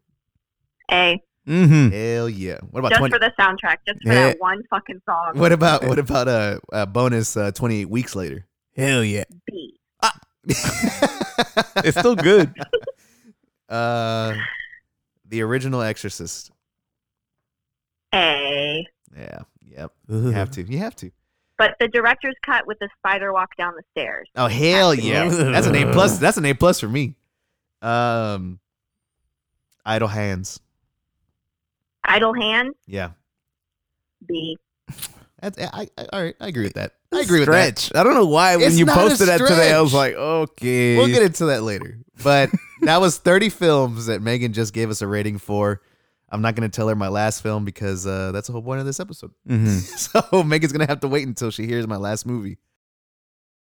A. Mm-hmm. Hell yeah. What about Just 20 for the soundtrack, just for Yeah. that one fucking song. What about what about a, a bonus uh, 28 weeks later? Hell yeah, B. it's still good. *laughs* uh The original Exorcist. A. Yeah. Yep. You *laughs* have to. You have to. But the director's cut with the spider walk down the stairs. Oh hell yeah. That's an A plus. *laughs* That's an A plus for me. Um Idle Hands. Idle Hands. Yeah. B. That's I, I all right, I agree with that. I agree with that. stretch. I don't know why when It's you posted that today, I was like, okay. We'll get into that later. But *laughs* that was 30 films that Megan just gave us a rating for. I'm not going to tell her my last film because uh, that's the whole point of this episode. Mhm. *laughs* So Megan's going to have to wait until she hears my last movie.